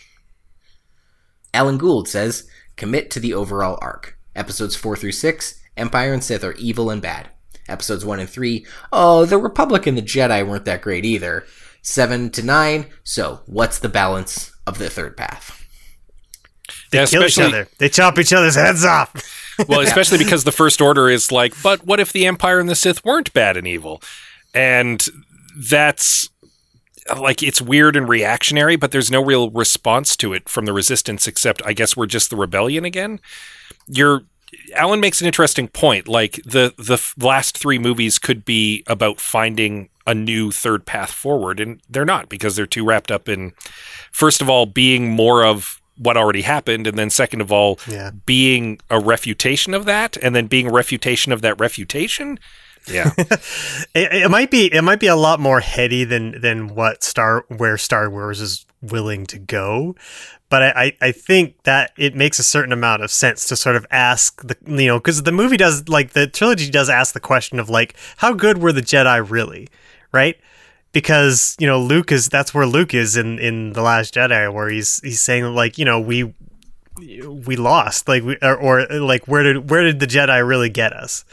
Alan Gould says, "Commit to the overall arc. Episodes four through six, Empire and Sith are evil and bad. Episodes one and three, oh, the Republic and the Jedi weren't that great either. Seven to nine, so what's the balance of the third path?" they Yeah, kill each other they chop each other's heads off Well, especially because the First Order is like, but what if the Empire and the Sith weren't bad and evil? And that's like it's weird and reactionary, but there's no real response to it from the Resistance except I guess we're just the rebellion again. You're Alan makes an interesting point. Like the the last three movies could be about finding a new third path forward, and they're not because they're too wrapped up in, first of all, being more of what already happened, and then second of all, Yeah. being a refutation of that, and then being a refutation of that refutation. Yeah, It, it might be it might be a lot more heady than than what Star where Star Wars is willing to go, but I, I, think that it makes a certain amount of sense to sort of ask the you know because the movie does like the trilogy does ask the question of like how good were the Jedi really, right? Because you know Luke is that's where Luke is in in the Last Jedi where he's he's saying like you know we we lost like we or, or like where did where did the Jedi really get us?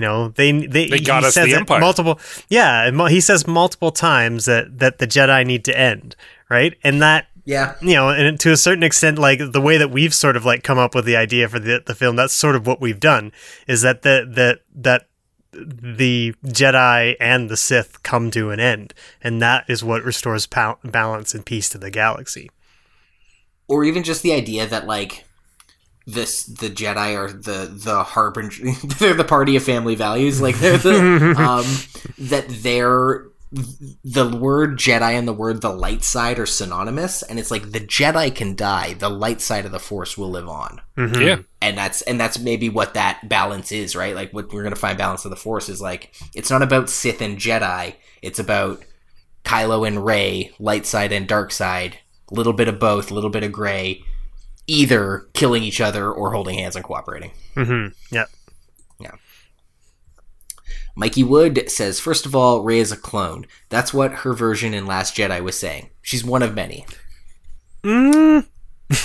You know, they they, They got he us says the Empire. multiple. Yeah, he says multiple times that that the Jedi need to end, right? And that Yeah. you know, and to a certain extent, like the way that we've sort of like come up with the idea for the the film, that's sort of what we've done. Is that the that that the Jedi and the Sith come to an end, and that is what restores pal- balance and peace to the galaxy. or even just the idea that like this the Jedi are the the harbinger they're the party of family values. Like they're the um that they're the word Jedi and the word the light side are synonymous and it's like the Jedi can die the light side of the force will live on. Mhm. yeah. and that's and that's maybe what that balance is right? Like what we're gonna find balance of the force is like it's not about Sith and Jedi. It's about Kylo and Rey light side and dark side. A little bit of both a little bit of gray either killing each other or holding hands and cooperating Mhm. Yeah. Mikey Wood says first of all Rey is a clone that's what her version in Last Jedi was saying she's one of many Mm.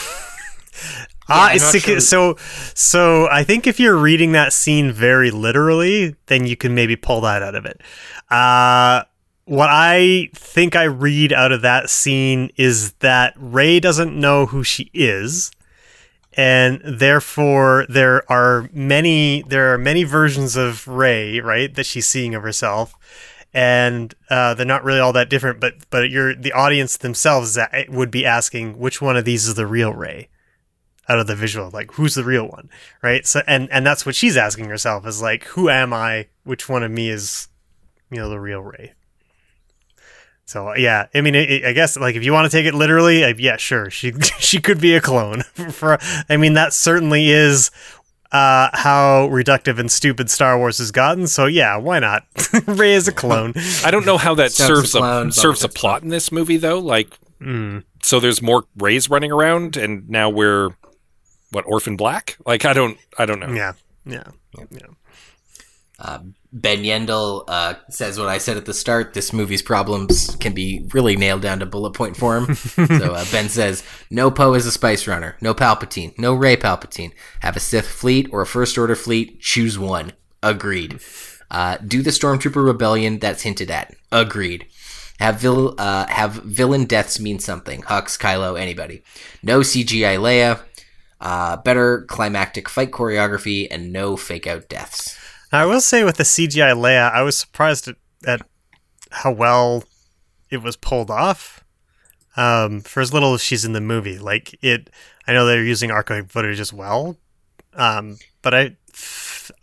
Ah, I'm not sick- sure. so so I think if you're reading that scene very literally, then you can maybe pull that out of it. Uh what I think I read out of that scene is that Rey doesn't know who she is, and therefore there are many there are many versions of Rey, right, that she's seeing of herself, and uh, they're not really all that different. But but you're the audience themselves would be asking which one of these is the real Rey out of the visual, like who's the real one, right? So and and that's what she's asking herself is like, who am I? Which one of me is, you know, the real Rey? So yeah, I mean, it, I guess like if you want to take it literally, uh, yeah, sure, she she could be a clone. For I mean, that certainly is uh, how reductive and stupid Star Wars has gotten. So yeah, why not? Rey is a clone. I don't know how that Stubbs serves the a clown, serves a Bubba plot in this movie though. Like, Mm. so there's more Reys running around, and now we're what orphan black? Like, I don't, I don't know. Yeah, yeah, yeah. Uh, ben Yendel uh, says what I said at the start. This movie's problems can be really nailed down to bullet point form. so uh, Ben says, "No Poe is a spice runner. No Palpatine. No Rey Palpatine. Have a Sith fleet or a First Order fleet. Choose one. Agreed. Uh, do the Stormtrooper rebellion that's hinted at. Agreed. Have vil- uh, have villain deaths mean something. Hux, Kylo, anybody. No CGI Leia. Uh, better climactic fight choreography and no fake out deaths." I will say with the CGI Leia, I was surprised at, at how well it was pulled off. Um, for as little as she's in the movie, like it, I know they're using archive footage as well, um, but I,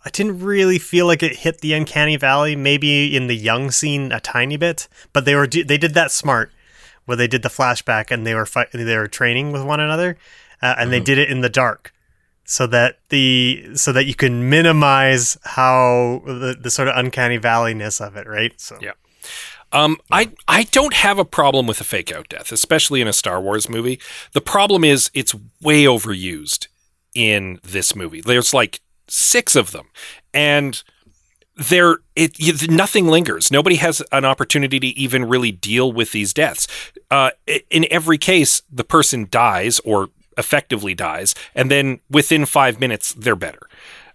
I didn't really feel like it hit the uncanny valley. Maybe in the young scene a tiny bit, but they were they did that smart, where they did the flashback and they were fight, they were training with one another, uh, and they did it in the dark so that the so that you can minimize how the, the sort of uncanny valleyness of it, right? So Yeah. Um, I I don't have a problem with a fake out death, especially in a Star Wars movie. The problem is it's way overused in this movie. There's like six of them, and there it you, nothing lingers. Nobody has an opportunity to even really deal with these deaths. Uh, in every case, the person dies or effectively dies, and then within five minutes they're better.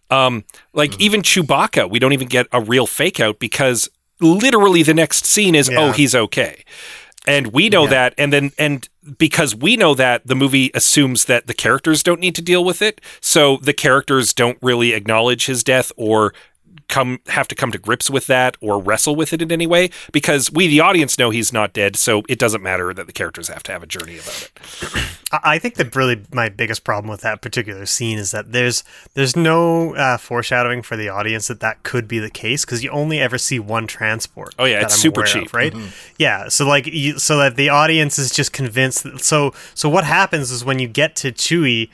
Um, like even Chewbacca, we don't even get a real fake out because literally the next scene is, Yeah. oh, he's okay. And we know that, and then and because we know that, the movie assumes that the characters don't need to deal with it, so the characters don't really acknowledge his death or come have to come to grips with that or wrestle with it in any way because we the audience know he's not dead, so it doesn't matter that the characters have to have a journey about it. I I think that really my biggest problem with that particular scene is that there's there's no uh, foreshadowing for the audience that that could be the case because you only ever see one transport. Oh, yeah, that it's I'm super cheap. of, right? Yeah, so like you, so that the audience is just convinced. That, so so what happens is when you get to Chewie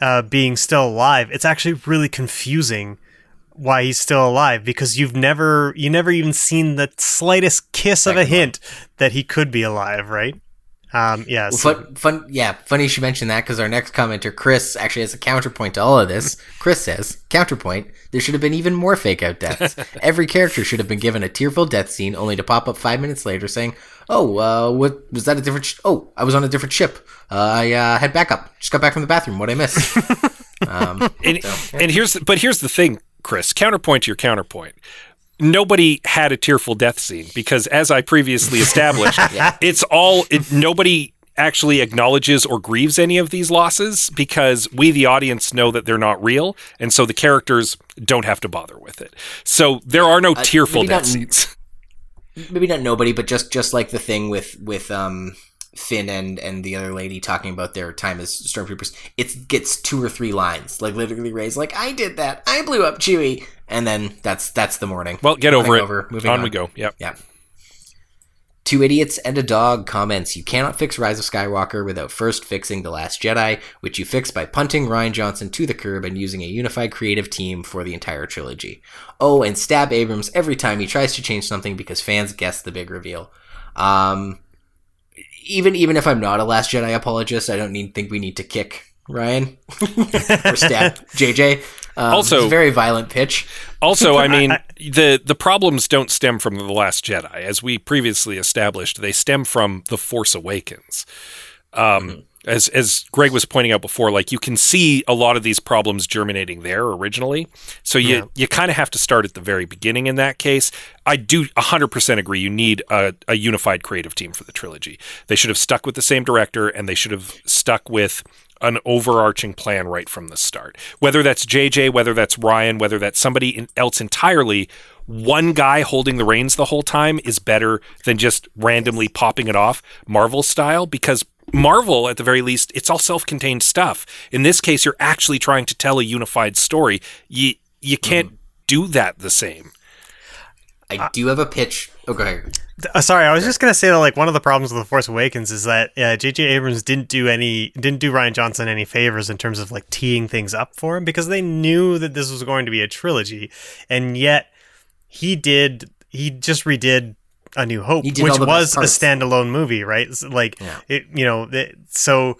uh, being still alive, it's actually really confusing why he's still alive because you've never you never even seen the slightest kiss of a Second one. hint that he could be alive, right? Um, yeah, Well, so- fun, fun, yeah, funny you should mention that because our next commenter, Chris, actually has a counterpoint to all of this. Chris says, counterpoint, there should have been even more fake out deaths. Every character should have been given a tearful death scene only to pop up five minutes later saying, oh, uh, what, was that a different, sh- oh, I was on a different ship. Uh, I, uh, had backup. Just got back from the bathroom. What I miss? um, And, and here's but here's the thing, Chris. Counterpoint to your counterpoint. Nobody had a tearful death scene because, as I previously established, it's all it, nobody actually acknowledges or grieves any of these losses because we, the audience, know that they're not real, and so the characters don't have to bother with it. So there are no tearful maybe death not- scenes. maybe not nobody, but just just like the thing with with um Finn and and the other lady talking about their time as stormtroopers. It gets two or three lines, like literally Rey's like, "I did that. I blew up Chewie," and then that's that's the morning. Well, get over Running it. Over, moving on, on, we go. Yep. Yeah. Two idiots and a dog comments: You cannot fix Rise of Skywalker without first fixing The Last Jedi, which you fix by punting Rian Johnson to the curb and using a unified creative team for the entire trilogy. Oh, and stab Abrams every time he tries to change something because fans guess the big reveal. Um, even even if I'm not a Last Jedi apologist, I don't need think we need to kick Rian or stab JJ. Um, Also- it's a very violent pitch. Also, I mean, the the problems don't stem from the Last Jedi, as we previously established. They stem from the Force Awakens. Um, As as Greg was pointing out before, like you can see a lot of these problems germinating there originally. So you you kind of have to start at the very beginning in that case. I do 100% agree. You need a, a unified creative team for the trilogy. They should have stuck with the same director, and they should have stuck with an overarching plan right from the start. Whether that's JJ, whether that's Rian, whether that's somebody else entirely, one guy holding the reins the whole time is better than just randomly popping it off Marvel style because Marvel, at the very least, it's all self-contained stuff. In this case, you're actually trying to tell a unified story. You you can't do that the same. I do have a pitch. Oh, go ahead. Uh, sorry, I was just gonna say that like one of the problems with the Force Awakens is that uh, J.J. Abrams didn't do any didn't do Rian Johnson any favors in terms of like teeing things up for him because they knew that this was going to be a trilogy, and yet he did he just redid A New Hope, which was a standalone movie, right? It's like Yeah. it, you know, it, so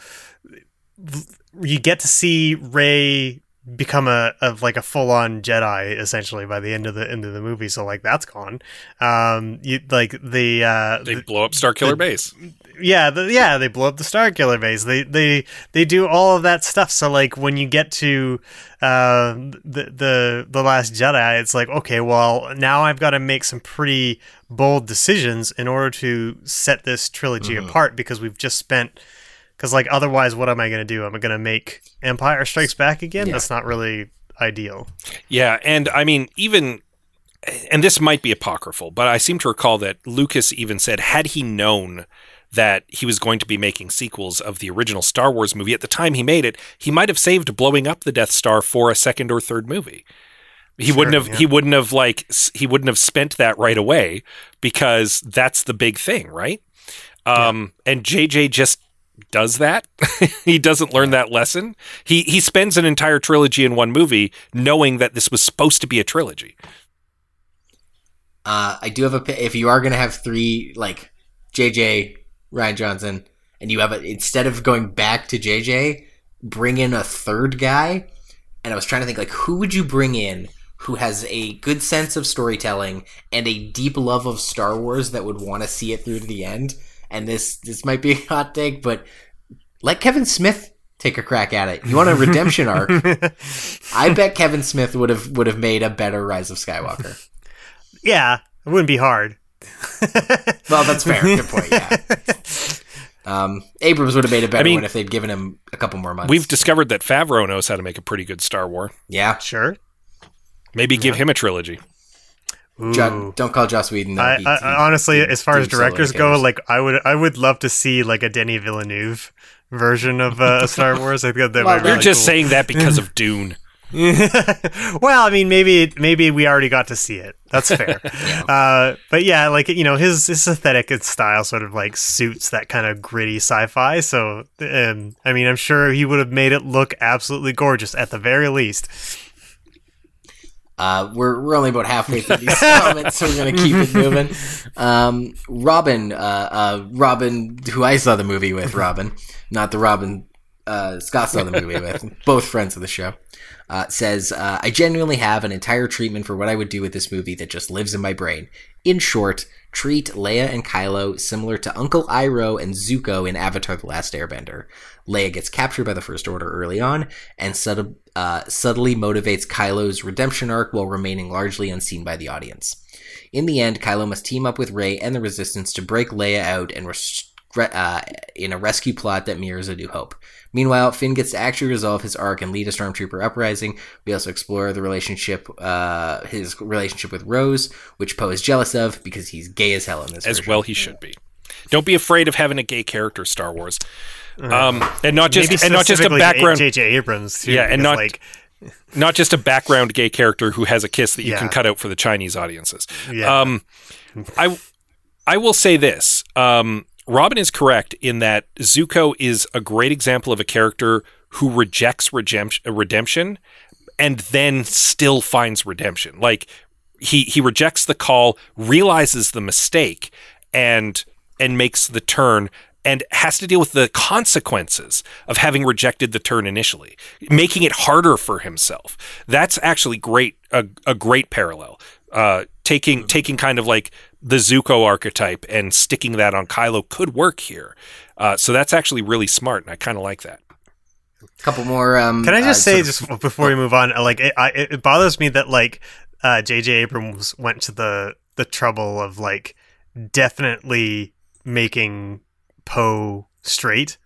you get to see Rey become a of like a full on Jedi essentially by the end of the end of the movie. So like that's gone. Um, you like the uh, They the- blow up Starkiller Base. yeah, the, yeah, they blow up the Starkiller base. They they they do all of that stuff. So like when you get to uh, the the the Last Jedi, it's like okay, well now I've got to make some pretty bold decisions in order to set this trilogy apart because we've just spent. Because like otherwise, what am I going to do? Am I going to make Empire Strikes Back again? Yeah. That's not really ideal. Yeah, and I mean, even, and this might be apocryphal, but I seem to recall that Lucas even said, had he known that he was going to be making sequels of the original Star Wars movie at the time he made it, he might have saved blowing up the Death Star for a second or third movie. He wouldn't have. yeah. He wouldn't have like. He wouldn't have spent that right away because that's the big thing, right? Um, And JJ just does that. he doesn't learn that lesson. He he spends an entire trilogy in one movie, knowing that this was supposed to be a trilogy. Uh, I do have a. If you are going to have three, like JJ, Rian Johnson, and you have a, instead of going back to JJ, bring in a third guy. And I was trying to think, like, who would you bring in who has a good sense of storytelling and a deep love of Star Wars that would want to see it through to the end? And this this might be a hot take, but let Kevin Smith take a crack at it. You want a redemption arc? I bet Kevin Smith would have would have made a better Rise of Skywalker. Yeah, it wouldn't be hard. Well, that's fair. Good point. Yeah. Um, Abrams would have made a better I mean- one if they'd given him a couple more months. We've discovered that Favreau knows how to make a pretty good Star War. yeah. Sure. Maybe give him a trilogy. Jo- don't call Joss Whedon. I, He- I, he- I honestly, he as far as directors go, Gators. like I would, I would love to see like a Denis Villeneuve version of uh, Star Wars. I think that Well, would be You're really just cool. saying that because of Dune. well, I mean, maybe maybe we already got to see it. That's fair. uh, but yeah, like you know, his his aesthetic and style sort of like suits that kind of gritty sci-fi. So, um, I mean, I'm sure he would have made it look absolutely gorgeous at the very least. Uh, we're we're only about halfway through these comments, so we're gonna keep it moving. Um, Robin, uh, uh, Robin, who I saw the movie with, Robin, not the Robin uh, Scott saw the movie with, both friends of the show. Uh, says, uh, I genuinely have an entire treatment for what I would do with this movie that just lives in my brain. In short, treat Leia and Kylo similar to Uncle Iroh and Zuko in Avatar The Last Airbender. Leia gets captured by the First Order early on and subtle, uh, subtly motivates Kylo's redemption arc while remaining largely unseen by the audience. In the end, Kylo must team up with Rey and the Resistance to break Leia out and res- uh, in a rescue plot that mirrors A New Hope. Meanwhile, Finn gets to actually resolve his arc and lead a stormtrooper uprising. We also explore the relationship, uh, his relationship with Rose, which Poe is jealous of because he's gay as hell in this. As version. well, he should be. Don't be afraid of having a gay character, Star Wars, um, and not just and not just a specifically background, J.J. Abrams. Too, Yeah, and not- like not just a background gay character who has a kiss that you Yeah. can cut out for the Chinese audiences. Yeah. Um, I I will say this. Um, Robin is correct in that Zuko is a great example of a character who rejects redemption, and then still finds redemption. Like he he rejects the call, realizes the mistake, and and makes the turn and has to deal with the consequences of having rejected the turn initially, making it harder for himself. That's actually great a, a great parallel. Uh, taking taking kind of like the Zuko archetype and sticking that on Kylo could work here. Uh, so that's actually really smart, and I kind of like that. A couple more. Um, Can I just uh, say, sort of- just before we move on, uh, like it, I, it bothers me that like uh, J.J. Abrams went to the the trouble of like definitely making Poe straight,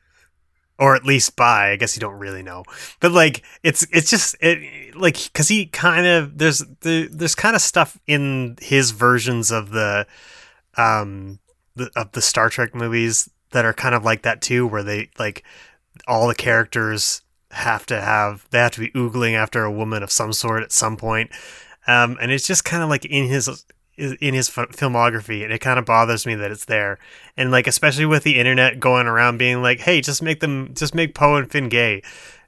or at least by I guess you don't really know, but like it's it's just it like because he kind of there's there, there's kind of stuff in his versions of the um the, of the Star Trek movies that are kind of like that too, where they like all the characters have to have they have to be oogling after a woman of some sort at some point. Um, and it's just kind of like in his in his filmography and it kind of bothers me that it's there. And like especially with the internet going around being like hey just make them just make poe and finn gay.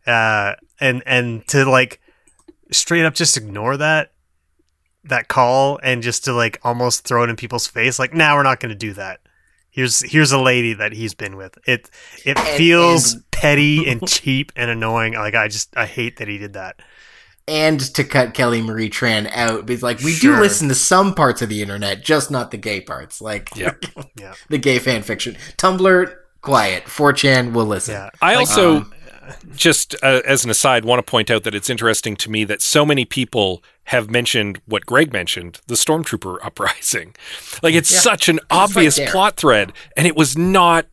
Uh, and and to like straight up just ignore that that call and just to like almost throw it in people's face like now nah, we're not going to do that. Here's here's a lady that he's been with. It it feels petty and cheap and annoying. Like i just i hate that he did that and to cut Kelly Marie Tran out because like we Sure. do listen to some parts of the internet, just not the gay parts. Like Yeah. Yeah. the gay fan fiction. Tumblr, quiet. 4chan will listen. yeah I also um, just uh, as an aside want to point out that it's interesting to me that so many people have mentioned what Greg mentioned, the stormtrooper uprising. Like it's Yeah. such an right obvious there. plot thread and it was not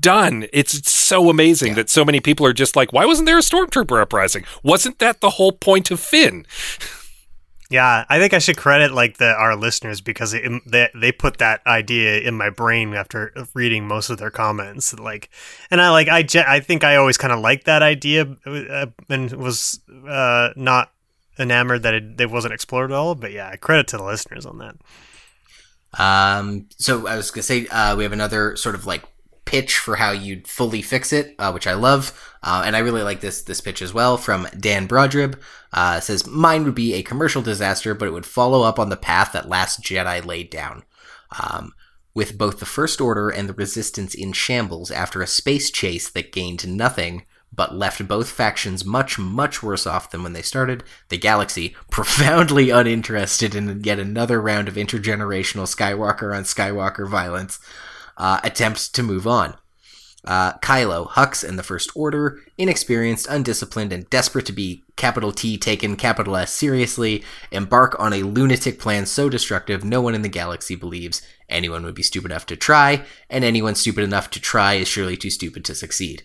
done. It's, it's so amazing that so many people are just like, why wasn't there a stormtrooper uprising? Wasn't that the whole point of Finn? Yeah, I think I should credit like the our listeners because it, they they put that idea in my brain after reading most of their comments. Like, and I like I ge- I think I always kind of liked that idea uh, and was uh, not enamored that it, it wasn't explored at all. But yeah, credit to the listeners on that. Um, so I was gonna say uh, we have another sort of like pitch for how you'd fully fix it, uh, which I love, uh, and I really like this this pitch as well from Dan Brodrib. Uh, says mine would be a commercial disaster, but it would follow up on the path that Last Jedi laid down. Um, with both the First Order and the Resistance in shambles after a space chase that gained nothing but left both factions much, much worse off than when they started, the galaxy profoundly uninterested in yet another round of intergenerational Skywalker on Skywalker violence, uh, attempts to move on. Uh, Kylo, Hux, and the First Order, inexperienced, undisciplined, and desperate to be capital T taken capital S seriously, embark on a lunatic plan so destructive no one in the galaxy believes anyone would be stupid enough to try, and anyone stupid enough to try is surely too stupid to succeed.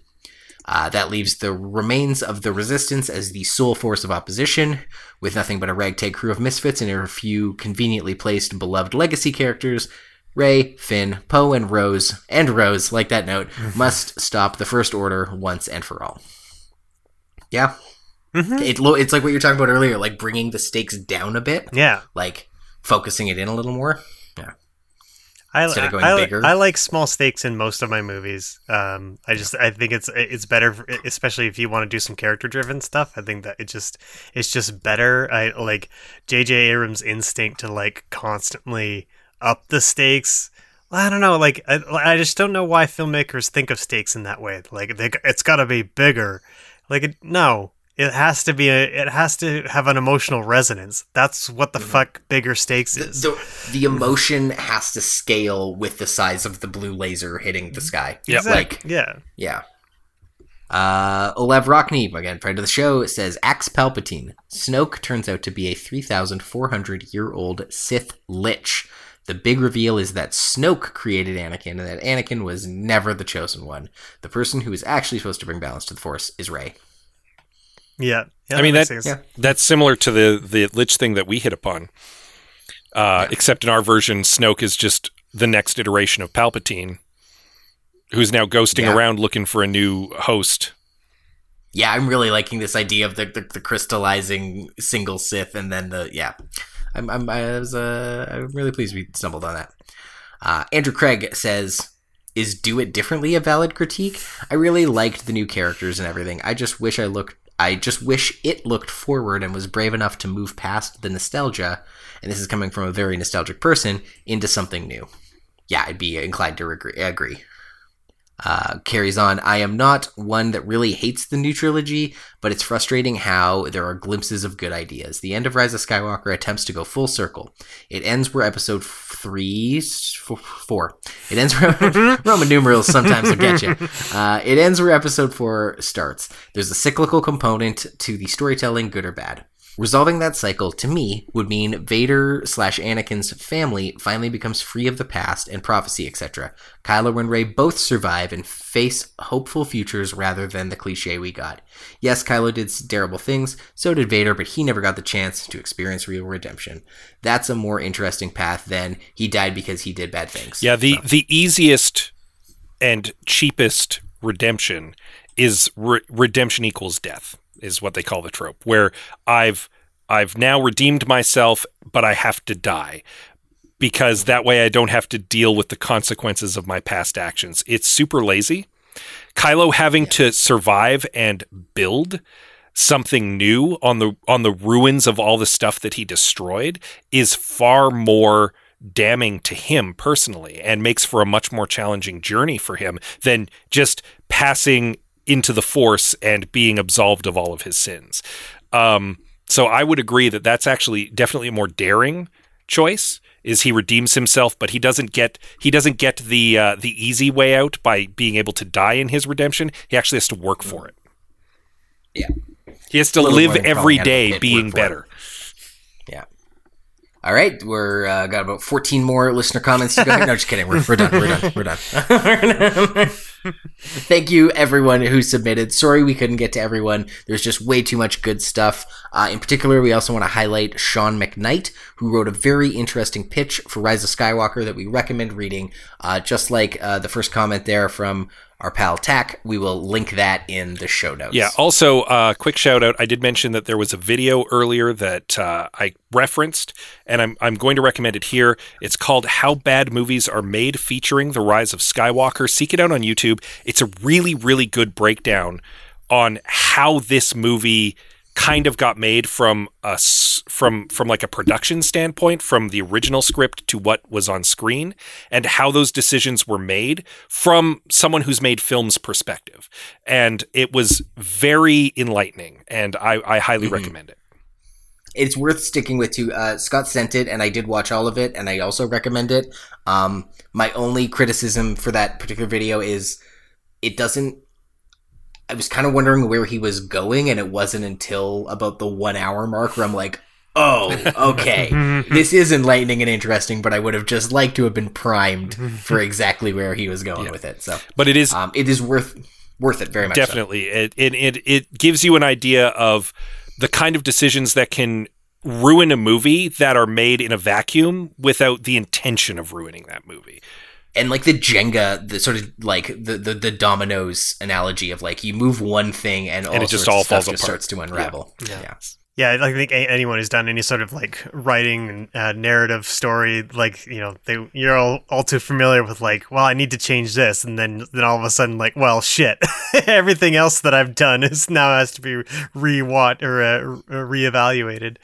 Uh, that leaves the remains of the resistance as the sole force of opposition, with nothing but a ragtag crew of misfits and a few conveniently placed beloved legacy characters. Rey, Finn, Poe, and Rose, and Rose, like that note, must stop the First Order once and for all. Yeah. It, lo- it's like what you were talking about earlier, like bringing the stakes down a bit, Yeah. like focusing it in a little more. Yeah. I, Instead of going I, bigger. I like small stakes in most of my movies. Um, I just I think it's it's better, for- especially if you want to do some character driven stuff. I think that it just it's just better. I like J.J. Abrams' instinct to like constantly up the stakes. I don't know, like I, I just don't know why filmmakers think of stakes in that way. Like they, it's got to be bigger. Like it, no, it has to be a, it has to have an emotional resonance. That's what the fuck bigger stakes is. The, the emotion has to scale with the size of the blue laser hitting the sky. Yep. Like, yeah. yeah. Uh, Olev Rockney, again, friend of the show, says Axe Palpatine. Snoke turns out to be a 3,400 year old Sith Lich. The big reveal is that Snoke created Anakin and that Anakin was never the chosen one. The person who is actually supposed to bring balance to the Force is Rey. Yeah. yeah I mean, makes that yeah. that's similar to the the Lich thing that we hit upon. Uh, Except in our version, Snoke is just the next iteration of Palpatine, who's now ghosting Yeah. around looking for a new host. Yeah, I'm really liking this idea of the, the, the crystallizing single Sith, and then the yeah. I'm I'm I was uh I'm really pleased we stumbled on that. Uh, Andrew Craig says, "Is do it differently a valid critique? I really liked the new characters and everything. I just wish I looked. I just wish it looked forward and was brave enough to move past the nostalgia. And this is coming from a very nostalgic person into something new. Yeah, I'd be inclined to agree. agree. Uh, carries on. I am not one that really hates the new trilogy, but it's frustrating how there are glimpses of good ideas. The end of Rise of Skywalker attempts to go full circle. It ends where episode three, four. It ends where Roman numerals sometimes will get you. Uh, it ends where episode four starts. There's a cyclical component to the storytelling, good or bad. Resolving that cycle, to me, would mean Vader slash Anakin's family finally becomes free of the past and prophecy, etc. Kylo and Rey both survive and face hopeful futures rather than the cliche we got. Yes, Kylo did terrible things, so did Vader, but he never got the chance to experience real redemption. That's a more interesting path than he died because he did bad things. Yeah, the the easiest and cheapest redemption is re- redemption equals death is what they call the trope where I've I've now redeemed myself but I have to die because that way I don't have to deal with the consequences of my past actions. It's super lazy. Kylo having to survive and build something new on the on the ruins of all the stuff that he destroyed is far more damning to him personally and makes for a much more challenging journey for him than just passing into the force and being absolved of all of his sins. Um, so I would agree that that's actually definitely a more daring choice. Is he redeems himself, but he doesn't get he doesn't get the uh, the easy way out by being able to die in his redemption. He actually has to work for it. Yeah. He has to live every crawling out of the day being for it. better. Yeah. All right, we're uh, got about 14 more listener comments to go. no, just kidding. We're, we're done. We're done. We're done. Thank you, everyone who submitted. Sorry we couldn't get to everyone. There's just way too much good stuff. Uh, in particular, we also want to highlight Sean McKnight, who wrote a very interesting pitch for Rise of Skywalker that we recommend reading. Uh, just like uh, the first comment there from our pal Tack, we will link that in the show notes. Yeah. Also, uh, quick shout out. I did mention that there was a video earlier that uh, I referenced, and I'm I'm going to recommend it here. It's called "How Bad Movies Are Made," featuring the rise of Skywalker. Seek it out on YouTube. It's a really really good breakdown on how this movie kind of got made from us from from like a production standpoint from the original script to what was on screen and how those decisions were made from someone who's made films perspective. And it was very enlightening and i, I highly mm-hmm. recommend it it's worth sticking with too. Uh, Scott sent it, and I did watch all of it, and I also recommend it. Um, my only criticism for that particular video is it doesn't. I was kind of wondering where he was going, and it wasn't until about the one hour mark where I'm like, "Oh, okay, this is enlightening and interesting." But I would have just liked to have been primed for exactly where he was going with it. So, but it is um, it is worth worth it very much. so. definitely it, it it it gives you an idea of the kind of decisions that can ruin a movie that are made in a vacuum without the intention of ruining that movie. and like the Jenga, the sort of like the the, the dominoes analogy of like you move one thing and all And it just sorts all of stuff falls just apart. starts to unravel. Yeah. Yeah, I think anyone who's done any sort of like writing uh, narrative story, like you know, they you're all, all too familiar with like, well, I need to change this, and then then all of a sudden, like, well, shit, everything else that I've done is now has to be rewatched or uh, re- reevaluated.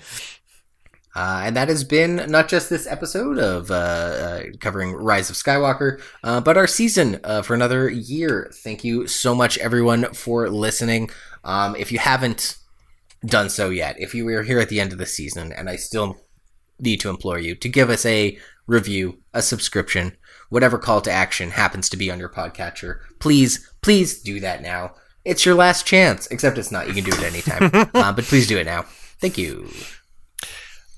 Uh, and that has been not just this episode of uh, uh, covering Rise of Skywalker, uh, but our season uh, for another year. Thank you so much, everyone, for listening. Um, if you haven't done so yet, if you are here at the end of the season, and I still need to implore you to give us a review, a subscription, whatever call to action happens to be on your podcatcher, please, please do that now. It's your last chance, except it's not. You can do it anytime. uh, but please do it now. Thank you.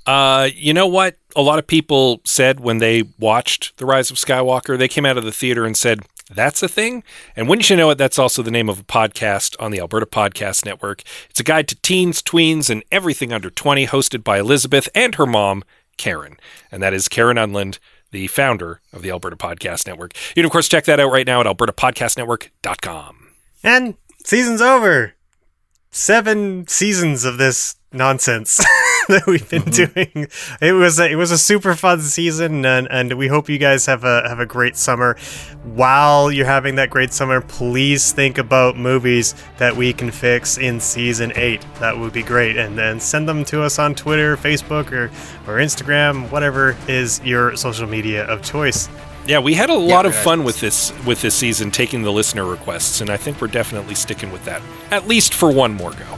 Uh, you know what? A lot of people said when they watched The Rise of Skywalker, they came out of the theater and said, that's a thing. And wouldn't you know it, that's also the name of a podcast on the Alberta Podcast Network. It's a guide to teens, tweens, and everything under 20, hosted by Elizabeth and her mom, Karen. And that is Karen Unland, the founder of the Alberta Podcast Network. You can, of course, check that out right now at albertapodcastnetwork.com. And season's over. Seven seasons of this nonsense that we've been mm-hmm. doing. It was a, it was a super fun season, and, and we hope you guys have a have a great summer. While you're having that great summer, please think about movies that we can fix in season eight. That would be great, and then send them to us on Twitter, Facebook, or or Instagram, whatever is your social media of choice. Yeah, we had a lot of fun with this with this season, taking the listener requests, and I think we're definitely sticking with that at least for one more go.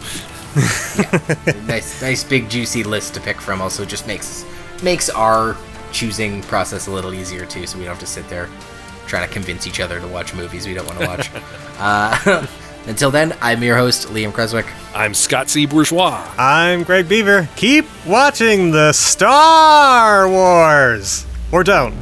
nice, nice big juicy list to pick from. Also, just makes makes our choosing process a little easier too, so we don't have to sit there trying to convince each other to watch movies we don't want to watch. uh, until then, I'm your host Liam Creswick. I'm Scott C. Bourgeois. I'm Greg Beaver. Keep watching the Star Wars, or don't.